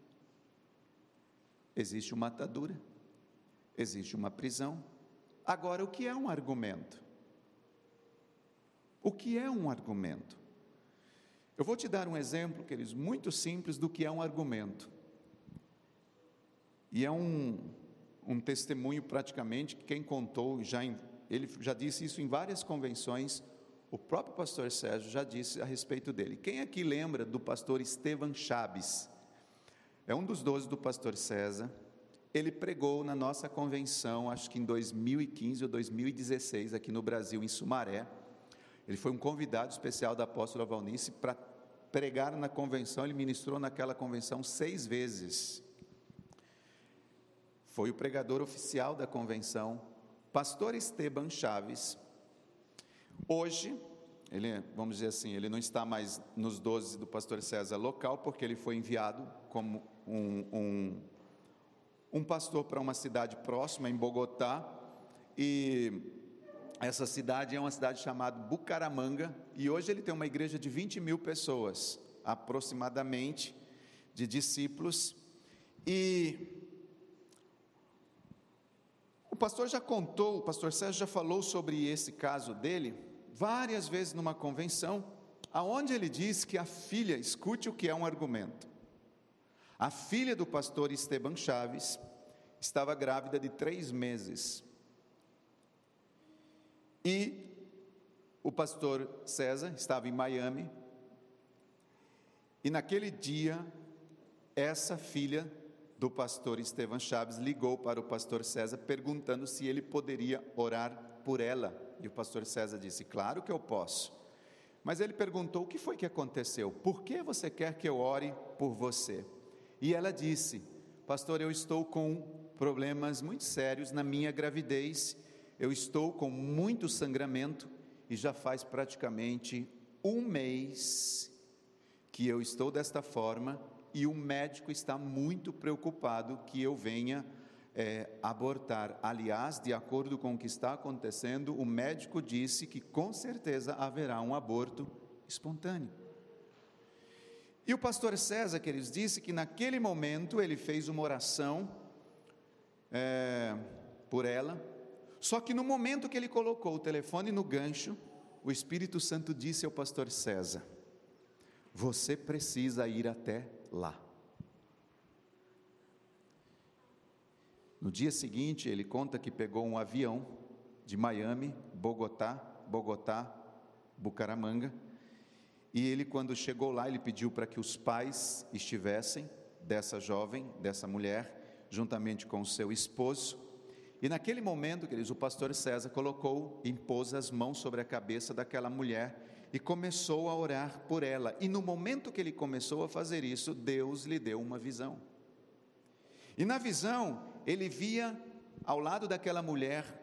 existe uma atadura existe uma prisão. Agora, o que é um argumento? O que é um argumento? Eu vou te dar um exemplo, queridos, muito simples do que é um argumento. E é um, um testemunho praticamente que quem contou, já em, ele já disse isso em várias convenções, o próprio pastor Sérgio já disse a respeito dele. Quem aqui lembra do pastor Estevan Chaves? É um dos doze do pastor César, ele pregou na nossa convenção, acho que em 2015 ou 2016, aqui no Brasil, em Sumaré. Ele foi um convidado especial da apóstola Valnice para pregar na convenção, ele ministrou naquela convenção seis vezes. Foi o pregador oficial da convenção, pastor Esteban Chaves. Hoje, ele, vamos dizer assim, ele não está mais nos doze do pastor César local, porque ele foi enviado como um, um um pastor para uma cidade próxima, em Bogotá, e essa cidade é uma cidade chamada Bucaramanga, e hoje ele tem uma igreja de 20 mil pessoas, aproximadamente, de discípulos, e o pastor já contou, o pastor Sérgio já falou sobre esse caso dele várias vezes numa convenção, aonde ele diz que a filha, escute o que é um argumento. A filha do pastor Esteban Chaves estava grávida de três meses. E o pastor César estava em Miami. E naquele dia, essa filha do pastor Esteban Chaves ligou para o pastor César perguntando se ele poderia orar por ela. E o pastor César disse: Claro que eu posso. Mas ele perguntou: O que foi que aconteceu? Por que você quer que eu ore por você? E ela disse: Pastor, eu estou com problemas muito sérios na minha gravidez, eu estou com muito sangramento e já faz praticamente um mês que eu estou desta forma e o médico está muito preocupado que eu venha é, abortar. Aliás, de acordo com o que está acontecendo, o médico disse que com certeza haverá um aborto espontâneo. E o pastor César, que eles disse que naquele momento ele fez uma oração é, por ela, só que no momento que ele colocou o telefone no gancho, o Espírito Santo disse ao pastor César: Você precisa ir até lá. No dia seguinte, ele conta que pegou um avião de Miami, Bogotá, Bogotá, Bucaramanga, e ele, quando chegou lá, ele pediu para que os pais estivessem dessa jovem, dessa mulher, juntamente com o seu esposo. E naquele momento, queridos, o pastor César colocou, impôs as mãos sobre a cabeça daquela mulher e começou a orar por ela. E no momento que ele começou a fazer isso, Deus lhe deu uma visão. E na visão, ele via ao lado daquela mulher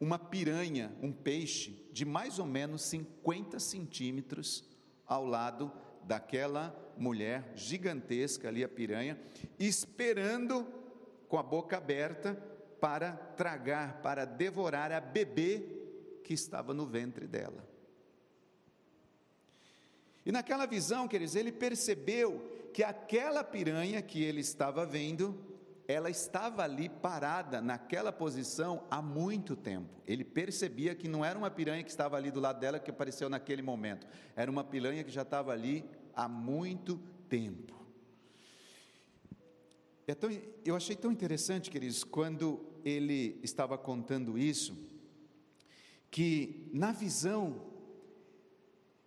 uma piranha, um peixe de mais ou menos 50 centímetros ao lado daquela mulher gigantesca ali, a piranha, esperando com a boca aberta para tragar, para devorar a bebê que estava no ventre dela. E naquela visão, queridos, ele percebeu que aquela piranha que ele estava vendo ela estava ali parada naquela posição há muito tempo. Ele percebia que não era uma piranha que estava ali do lado dela que apareceu naquele momento, era uma piranha que já estava ali há muito tempo. Então, eu achei tão interessante, queridos, quando ele estava contando isso, que na visão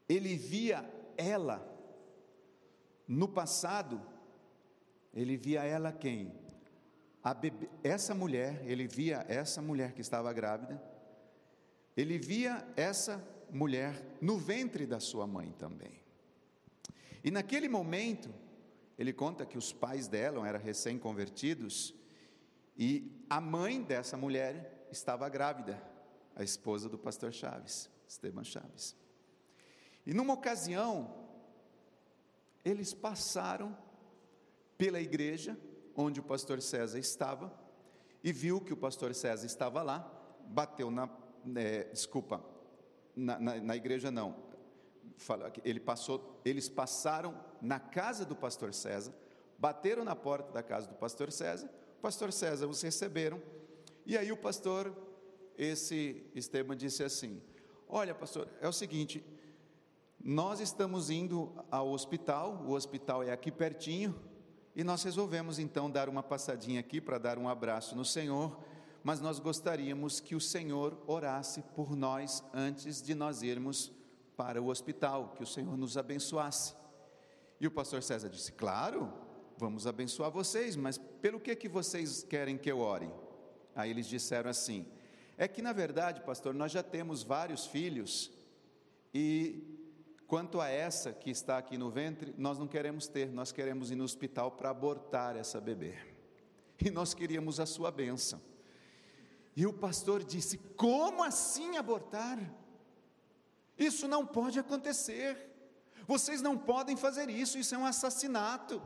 ele via ela, no passado, ele via ela quem? Bebê, essa mulher, ele via essa mulher que estava grávida, ele via essa mulher no ventre da sua mãe também. E naquele momento, ele conta que os pais dela eram recém-convertidos e a mãe dessa mulher estava grávida, a esposa do pastor Chaves, Esteban Chaves. E numa ocasião, eles passaram pela igreja onde o pastor César estava e viu que o pastor César estava lá, bateu na, é, desculpa, na, na, na, igreja não, ele passou, eles passaram na casa do pastor César, bateram na porta da casa do pastor César, o pastor César os receberam, e aí o pastor, esse Esteban disse assim, olha pastor, é o seguinte, nós estamos indo ao hospital, o hospital é aqui pertinho, e nós resolvemos então dar uma passadinha aqui para dar um abraço no Senhor, mas nós gostaríamos que o Senhor orasse por nós antes de nós irmos para o hospital, que o Senhor nos abençoasse. E o pastor César disse: Claro, vamos abençoar vocês, mas pelo que que vocês querem que eu ore? Aí eles disseram assim: É que na verdade, pastor, nós já temos vários filhos e Quanto a essa que está aqui no ventre, nós não queremos ter, nós queremos ir no hospital para abortar essa bebê. E nós queríamos a sua bênção. E o pastor disse: Como assim abortar? Isso não pode acontecer. Vocês não podem fazer isso, isso é um assassinato.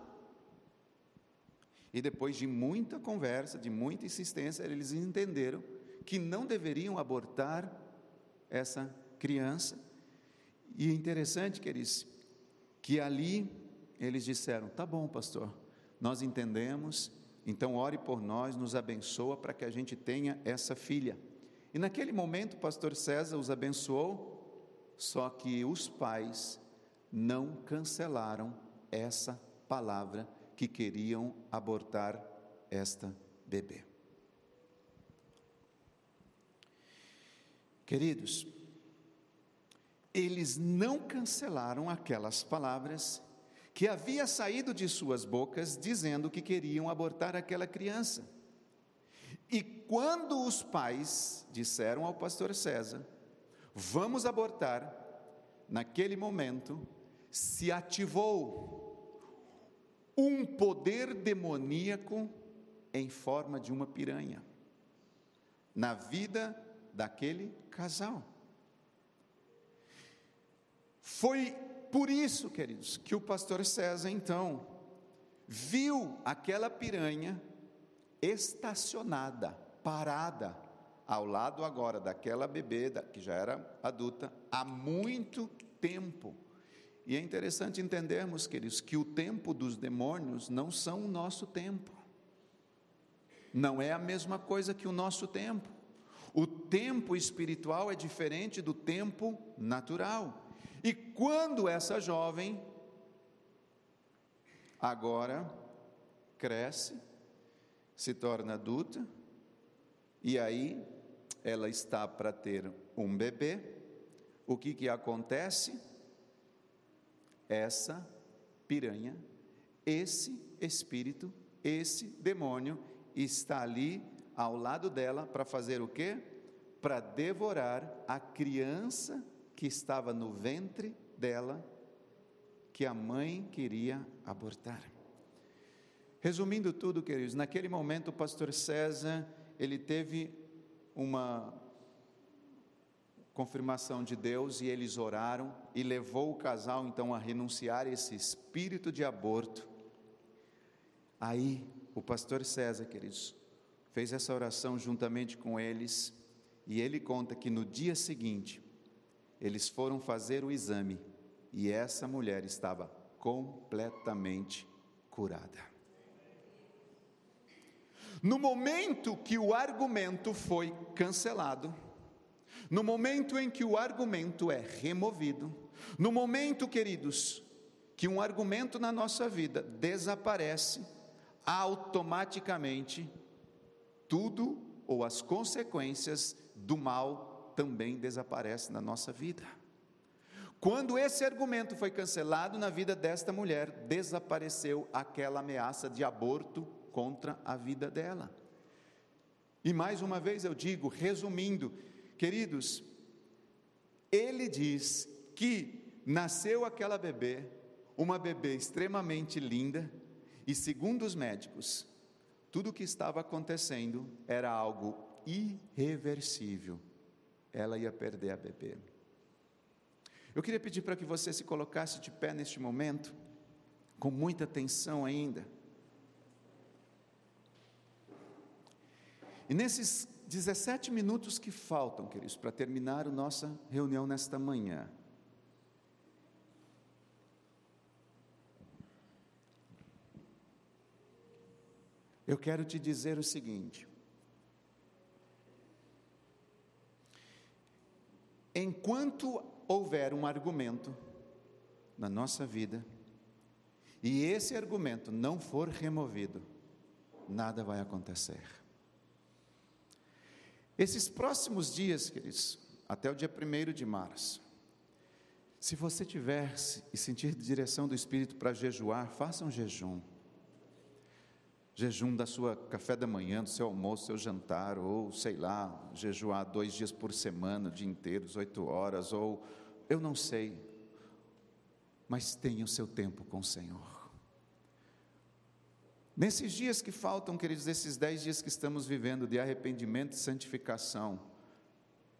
E depois de muita conversa, de muita insistência, eles entenderam que não deveriam abortar essa criança. E é interessante, queridos, que ali eles disseram: tá bom, pastor, nós entendemos, então ore por nós, nos abençoa para que a gente tenha essa filha. E naquele momento o pastor César os abençoou, só que os pais não cancelaram essa palavra que queriam abortar esta bebê. Queridos, eles não cancelaram aquelas palavras que havia saído de suas bocas dizendo que queriam abortar aquela criança. E quando os pais disseram ao pastor César: "Vamos abortar", naquele momento se ativou um poder demoníaco em forma de uma piranha na vida daquele casal. Foi por isso, queridos, que o pastor César então viu aquela piranha estacionada, parada, ao lado agora daquela bebê que já era adulta há muito tempo. E é interessante entendermos, queridos, que o tempo dos demônios não são o nosso tempo. Não é a mesma coisa que o nosso tempo. O tempo espiritual é diferente do tempo natural. E quando essa jovem agora cresce, se torna adulta, e aí ela está para ter um bebê, o que que acontece? Essa piranha, esse espírito, esse demônio está ali ao lado dela para fazer o quê? Para devorar a criança que estava no ventre dela, que a mãe queria abortar. Resumindo tudo, queridos, naquele momento o pastor César, ele teve uma confirmação de Deus e eles oraram e levou o casal então a renunciar a esse espírito de aborto. Aí o pastor César, queridos, fez essa oração juntamente com eles e ele conta que no dia seguinte eles foram fazer o exame e essa mulher estava completamente curada. No momento que o argumento foi cancelado, no momento em que o argumento é removido, no momento, queridos, que um argumento na nossa vida desaparece, automaticamente tudo ou as consequências do mal também desaparece na nossa vida. Quando esse argumento foi cancelado na vida desta mulher, desapareceu aquela ameaça de aborto contra a vida dela. E mais uma vez eu digo, resumindo, queridos, ele diz que nasceu aquela bebê, uma bebê extremamente linda, e segundo os médicos, tudo o que estava acontecendo era algo irreversível ela ia perder a bebê. Eu queria pedir para que você se colocasse de pé neste momento, com muita atenção ainda. E nesses 17 minutos que faltam, queridos, para terminar a nossa reunião nesta manhã, eu quero te dizer o seguinte: Enquanto houver um argumento na nossa vida, e esse argumento não for removido, nada vai acontecer. Esses próximos dias, queridos, até o dia 1 de março, se você tiver e sentir direção do Espírito para jejuar, faça um jejum jejum da sua café da manhã, do seu almoço, seu jantar, ou sei lá, jejuar dois dias por semana, o dia inteiro, oito horas, ou eu não sei, mas tenha o seu tempo com o Senhor. Nesses dias que faltam, queridos, esses dez dias que estamos vivendo de arrependimento e santificação,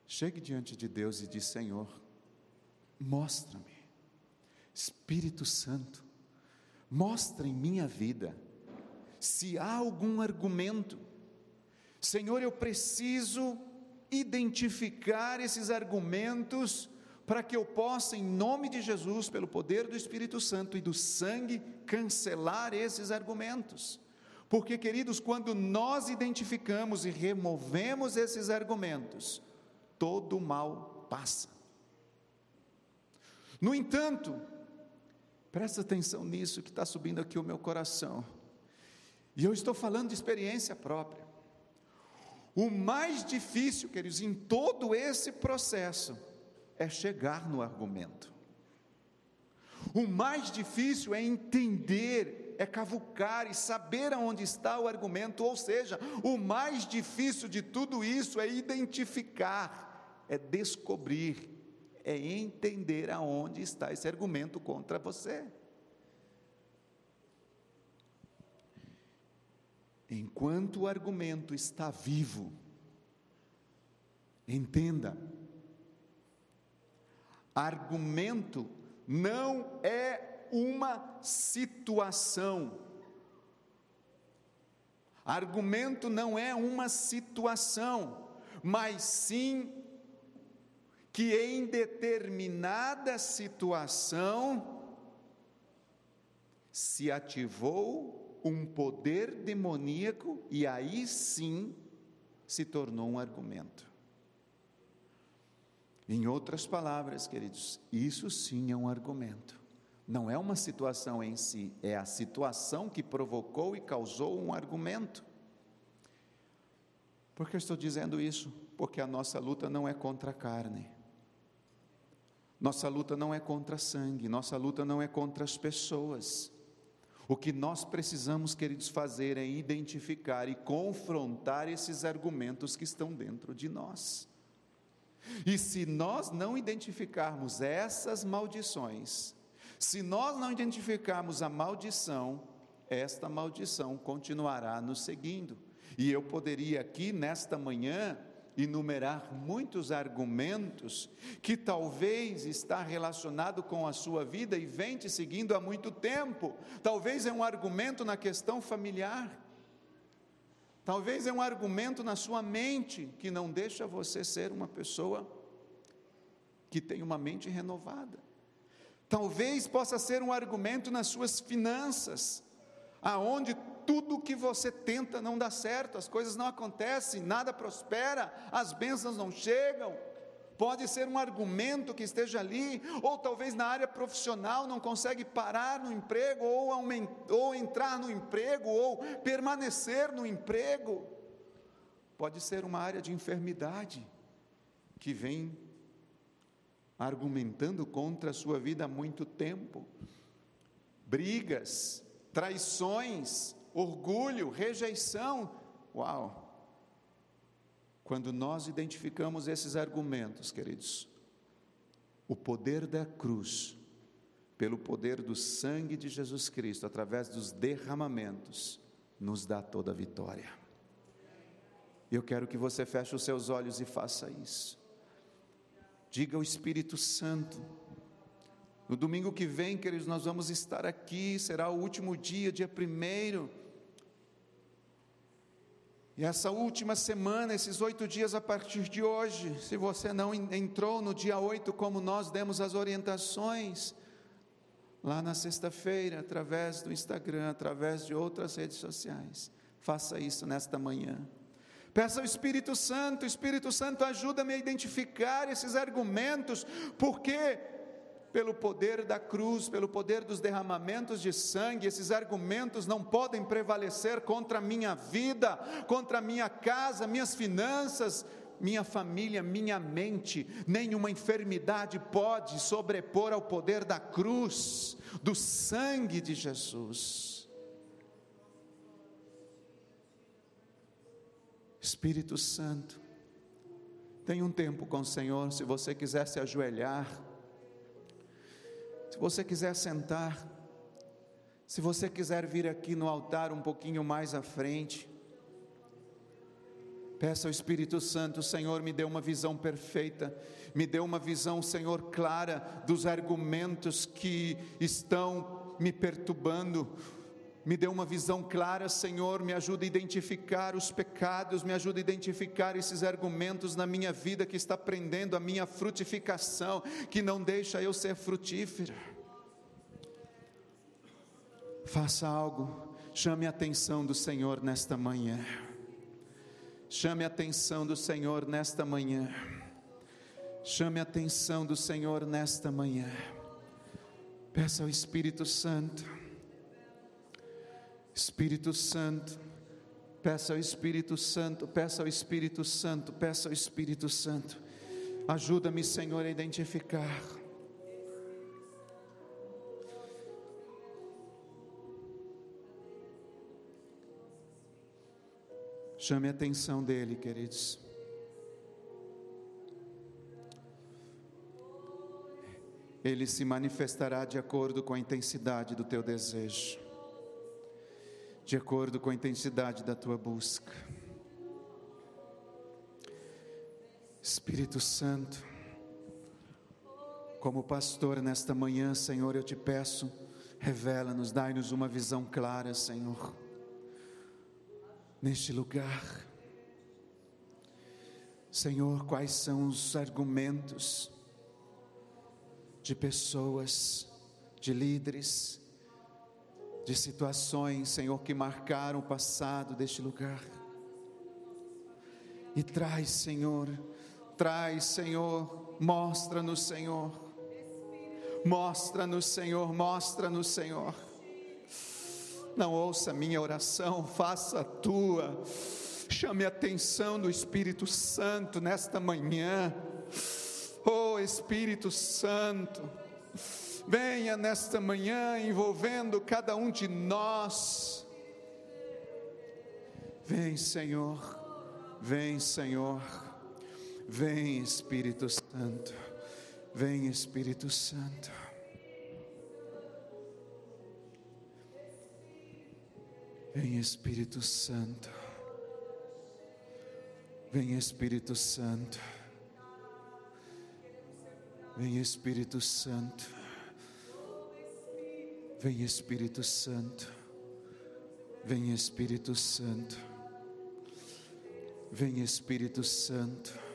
chegue diante de Deus e diz: Senhor, mostra-me, Espírito Santo, mostra em minha vida se há algum argumento, Senhor, eu preciso identificar esses argumentos para que eu possa, em nome de Jesus, pelo poder do Espírito Santo e do sangue, cancelar esses argumentos. Porque, queridos, quando nós identificamos e removemos esses argumentos, todo mal passa. No entanto, presta atenção nisso que está subindo aqui o meu coração, e eu estou falando de experiência própria. O mais difícil, queridos, em todo esse processo, é chegar no argumento. O mais difícil é entender, é cavucar e saber aonde está o argumento, ou seja, o mais difícil de tudo isso é identificar, é descobrir, é entender aonde está esse argumento contra você. Enquanto o argumento está vivo, entenda, argumento não é uma situação. Argumento não é uma situação, mas sim que em determinada situação se ativou um poder demoníaco e aí sim se tornou um argumento. Em outras palavras, queridos, isso sim é um argumento. Não é uma situação em si, é a situação que provocou e causou um argumento. Por que eu estou dizendo isso? Porque a nossa luta não é contra a carne. Nossa luta não é contra sangue, nossa luta não é contra as pessoas. O que nós precisamos, queridos, fazer é identificar e confrontar esses argumentos que estão dentro de nós. E se nós não identificarmos essas maldições, se nós não identificarmos a maldição, esta maldição continuará nos seguindo. E eu poderia aqui nesta manhã enumerar muitos argumentos que talvez está relacionado com a sua vida e vem te seguindo há muito tempo. Talvez é um argumento na questão familiar. Talvez é um argumento na sua mente que não deixa você ser uma pessoa que tem uma mente renovada. Talvez possa ser um argumento nas suas finanças, aonde tudo que você tenta não dá certo, as coisas não acontecem, nada prospera, as bênçãos não chegam. Pode ser um argumento que esteja ali, ou talvez na área profissional não consegue parar no emprego, ou, ou entrar no emprego, ou permanecer no emprego. Pode ser uma área de enfermidade que vem argumentando contra a sua vida há muito tempo. Brigas, traições, orgulho, rejeição. Uau! Quando nós identificamos esses argumentos, queridos, o poder da cruz, pelo poder do sangue de Jesus Cristo, através dos derramamentos, nos dá toda a vitória. Eu quero que você feche os seus olhos e faça isso. Diga ao Espírito Santo, no domingo que vem, queridos, nós vamos estar aqui, será o último dia, dia primeiro. E essa última semana, esses oito dias a partir de hoje, se você não entrou no dia oito, como nós demos as orientações, lá na sexta-feira, através do Instagram, através de outras redes sociais, faça isso nesta manhã. Peça ao Espírito Santo, Espírito Santo ajuda-me a identificar esses argumentos, porque pelo poder da cruz, pelo poder dos derramamentos de sangue, esses argumentos não podem prevalecer contra a minha vida, contra a minha casa, minhas finanças, minha família, minha mente, nenhuma enfermidade pode sobrepor ao poder da cruz, do sangue de Jesus. Espírito Santo, tenha um tempo com o Senhor, se você quiser se ajoelhar, se você quiser sentar, se você quiser vir aqui no altar um pouquinho mais à frente, peça ao Espírito Santo, Senhor, me dê uma visão perfeita, me dê uma visão, Senhor, clara dos argumentos que estão me perturbando, Me dê uma visão clara, Senhor, me ajuda a identificar os pecados, me ajuda a identificar esses argumentos na minha vida que está prendendo a minha frutificação, que não deixa eu ser frutífera. Faça algo, chame a atenção do Senhor nesta manhã. Chame a atenção do Senhor nesta manhã. Chame a atenção do Senhor nesta manhã. Peça ao Espírito Santo Espírito Santo, peça ao Espírito Santo, peça ao Espírito Santo, peça ao Espírito Santo. Ajuda-me, Senhor, a identificar. Chame a atenção dele, queridos. Ele se manifestará de acordo com a intensidade do teu desejo de acordo com a intensidade da tua busca. Espírito Santo, como pastor nesta manhã, Senhor, eu te peço, revela-nos, dai-nos uma visão clara, Senhor, neste lugar. Senhor, quais são os argumentos de pessoas, de líderes, de situações, Senhor, que marcaram o passado deste lugar. E traz, Senhor, traz, Senhor, mostra-nos, Senhor. Mostra-nos, Senhor, mostra-nos, Senhor. Não ouça minha oração, faça a tua. Chame a atenção do Espírito Santo nesta manhã. Oh Espírito Santo, venha nesta manhã envolvendo cada um de nós. Vem, Senhor, vem, Senhor, vem, Espírito Santo, vem, Espírito Santo. Vem, Espírito Santo, vem, Espírito Santo, vem, Espírito Santo. Vem Espírito Santo, vem Espírito Santo, vem Espírito Santo.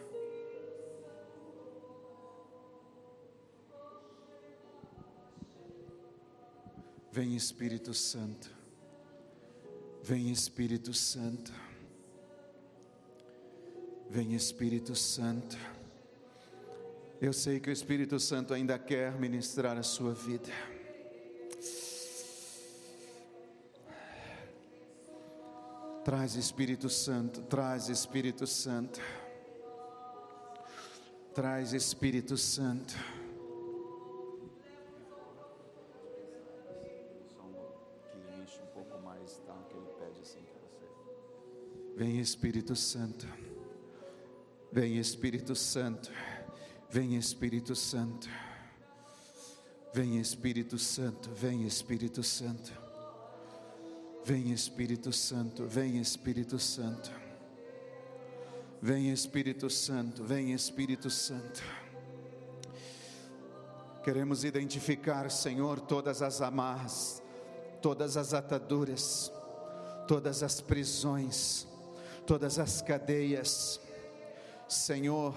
Vem Espírito Santo, vem Espírito Santo, vem Espírito Santo. Eu sei que o Espírito Santo ainda quer ministrar a sua vida. Traz Espírito Santo, traz Espírito Santo. Traz Espírito Santo. assim. Vem Espírito Santo. Vem Espírito Santo. Vem Espírito Santo. Vem Espírito Santo. Vem Espírito Santo. Vem Espírito Santo, vem Espírito Santo. Vem Espírito Santo, vem Espírito Santo. Queremos identificar, Senhor, todas as amarras, todas as ataduras, todas as prisões, todas as cadeias. Senhor,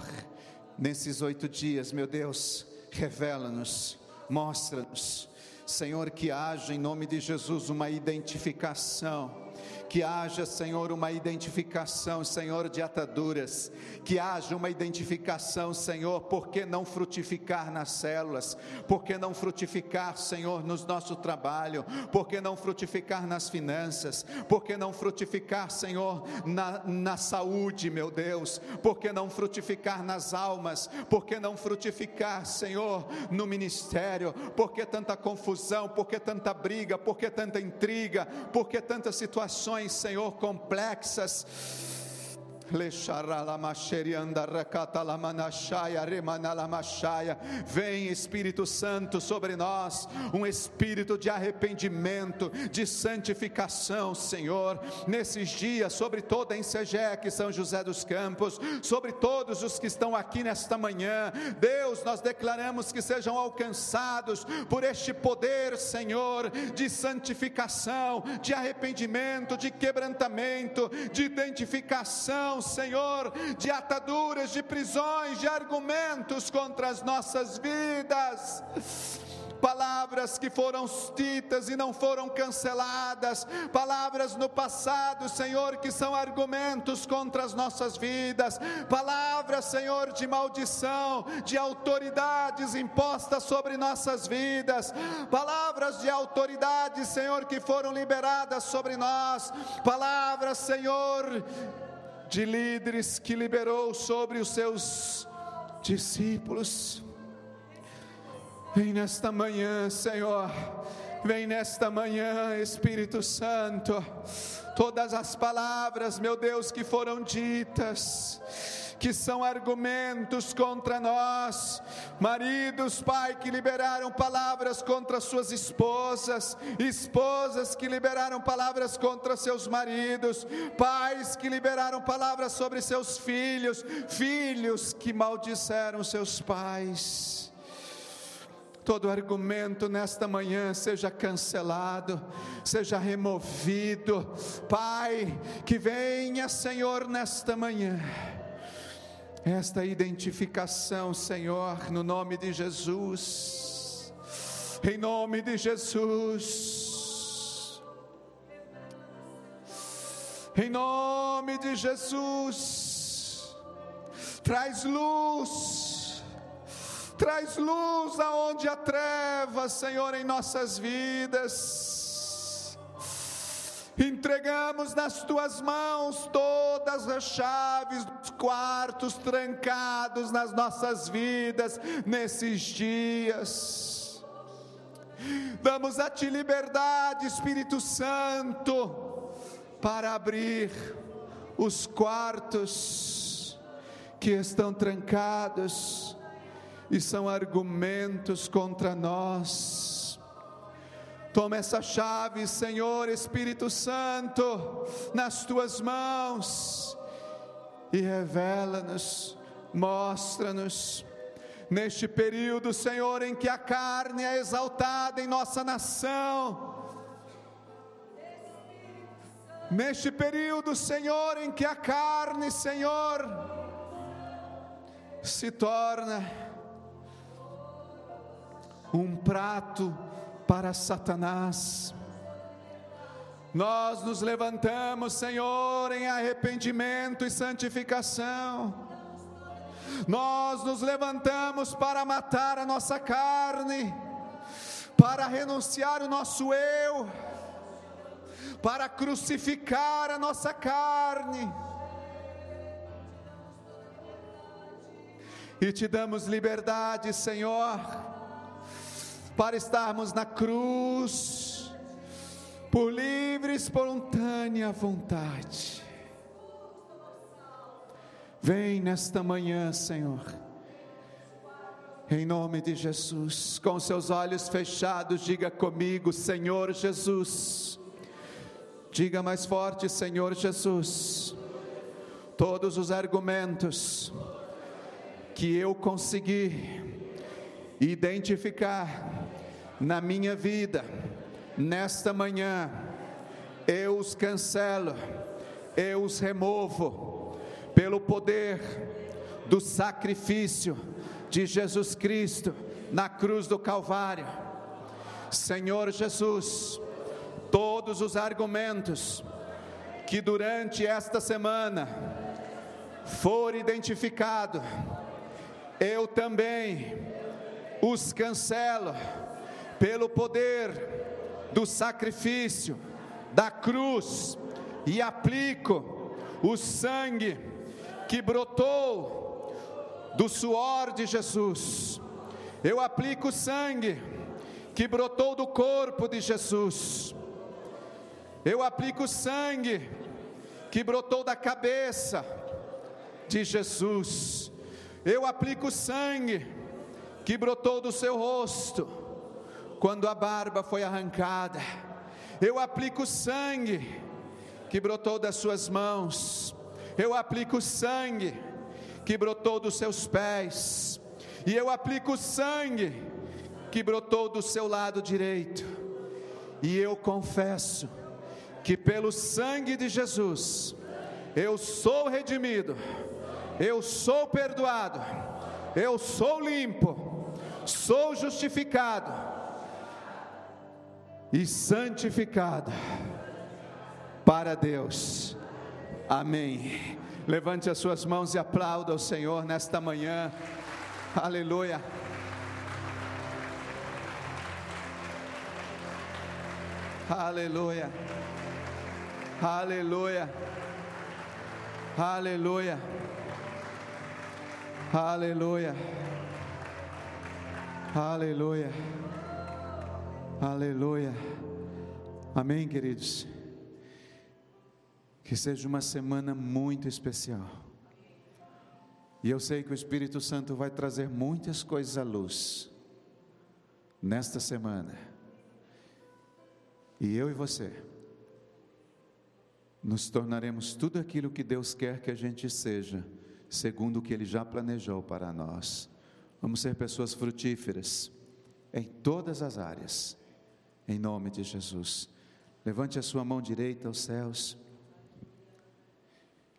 nesses oito dias, meu Deus, revela-nos, mostra-nos Senhor, que haja em nome de Jesus uma identificação que haja, Senhor, uma identificação, Senhor, de ataduras, que haja uma identificação, Senhor, por que não frutificar nas células, por que não frutificar, Senhor, no nosso trabalho, por que não frutificar nas finanças, por que não frutificar, Senhor, na, na saúde, meu Deus, por que não frutificar nas almas, por que não frutificar, Senhor, no ministério, por que tanta confusão, por que tanta briga, por que tanta intriga, por que tantas situações situações, Senhor, complexas. Vem Espírito Santo sobre nós, um espírito de arrependimento, de santificação, Senhor, nesses dias, sobre toda a Ensegec, São José dos Campos, sobre todos os que estão aqui nesta manhã. Deus, nós declaramos que sejam alcançados por este poder, Senhor, de santificação, de arrependimento, de quebrantamento, de identificação, Senhor, de ataduras, de prisões, de argumentos contra as nossas vidas. Palavras que foram ditas e não foram canceladas, palavras no passado, Senhor, que são argumentos contra as nossas vidas, palavras, Senhor, de maldição, de autoridades impostas sobre nossas vidas, palavras de autoridade, Senhor, que foram liberadas sobre nós, palavras, Senhor, de líderes que liberou sobre os seus discípulos. Vem nesta manhã, Senhor. Vem nesta manhã, Espírito Santo. Todas as palavras, meu Deus, que foram ditas, que são argumentos contra nós, maridos, pai, que liberaram palavras contra suas esposas, esposas que liberaram palavras contra seus maridos, pais que liberaram palavras sobre seus filhos, filhos que maldisseram seus pais. Todo argumento nesta manhã seja cancelado, seja removido. Pai, que venha, Senhor, nesta manhã. Esta identificação, Senhor, no nome de Jesus. Em nome de Jesus. Em nome de Jesus. Traz luz Traz luz aonde há trevas, Senhor, em nossas vidas. Entregamos nas tuas mãos todas as chaves dos quartos trancados nas nossas vidas nesses dias. Damos a ti liberdade, Espírito Santo, para abrir os quartos que estão trancados e são argumentos contra nós. Toma essa chave, Senhor Espírito Santo, nas tuas mãos e revela-nos, mostra-nos. Neste período, Senhor, em que a carne é exaltada em nossa nação, Neste período, Senhor, em que a carne, Senhor, se torna um prato para Satanás. Nós nos levantamos, Senhor, em arrependimento e santificação. Nós nos levantamos para matar a nossa carne, para renunciar o nosso eu, para crucificar a nossa carne. E te damos liberdade, Senhor para estarmos na cruz, por livre e espontânea vontade. Vem nesta manhã, Senhor, em nome de Jesus, com seus olhos fechados, diga comigo, Senhor Jesus. Diga mais forte, Senhor Jesus. Todos os argumentos que eu consegui identificar na minha vida, nesta manhã, eu os cancelo, eu os removo, pelo poder do sacrifício de Jesus Cristo na cruz do Calvário. Senhor Jesus, todos os argumentos que durante esta semana for identificado, eu também os cancelo pelo poder do sacrifício da cruz e aplico o sangue que brotou do suor de Jesus. Eu aplico o sangue que brotou do corpo de Jesus. Eu aplico o sangue que brotou da cabeça de Jesus. Eu aplico o sangue que brotou do seu rosto quando a barba foi arrancada. Eu aplico o sangue que brotou das suas mãos. Eu aplico o sangue que brotou dos seus pés. E eu aplico o sangue que brotou do seu lado direito. E eu confesso que pelo sangue de Jesus eu sou redimido, eu sou perdoado, eu sou limpo, sou justificado e santificado para Deus. Amém. Levante as suas mãos e aplauda o Senhor nesta manhã. Aleluia. Aleluia. Aleluia. Aleluia. Aleluia. Aleluia. Aleluia. Amém, queridos. Que seja uma semana muito especial. E eu sei que o Espírito Santo vai trazer muitas coisas à luz nesta semana. E eu e você nos tornaremos tudo aquilo que Deus quer que a gente seja, segundo o que Ele já planejou para nós. Vamos ser pessoas frutíferas em todas as áreas, em nome de Jesus. Levante a sua mão direita aos céus.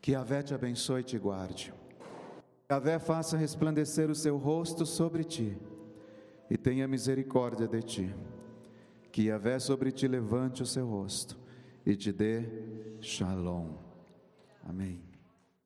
Que a Vé te abençoe e te guarde. Que a Vé faça resplandecer o seu rosto sobre ti e tenha misericórdia de ti. Que a Vé sobre ti levante o seu rosto e te dê Shalom. Amém.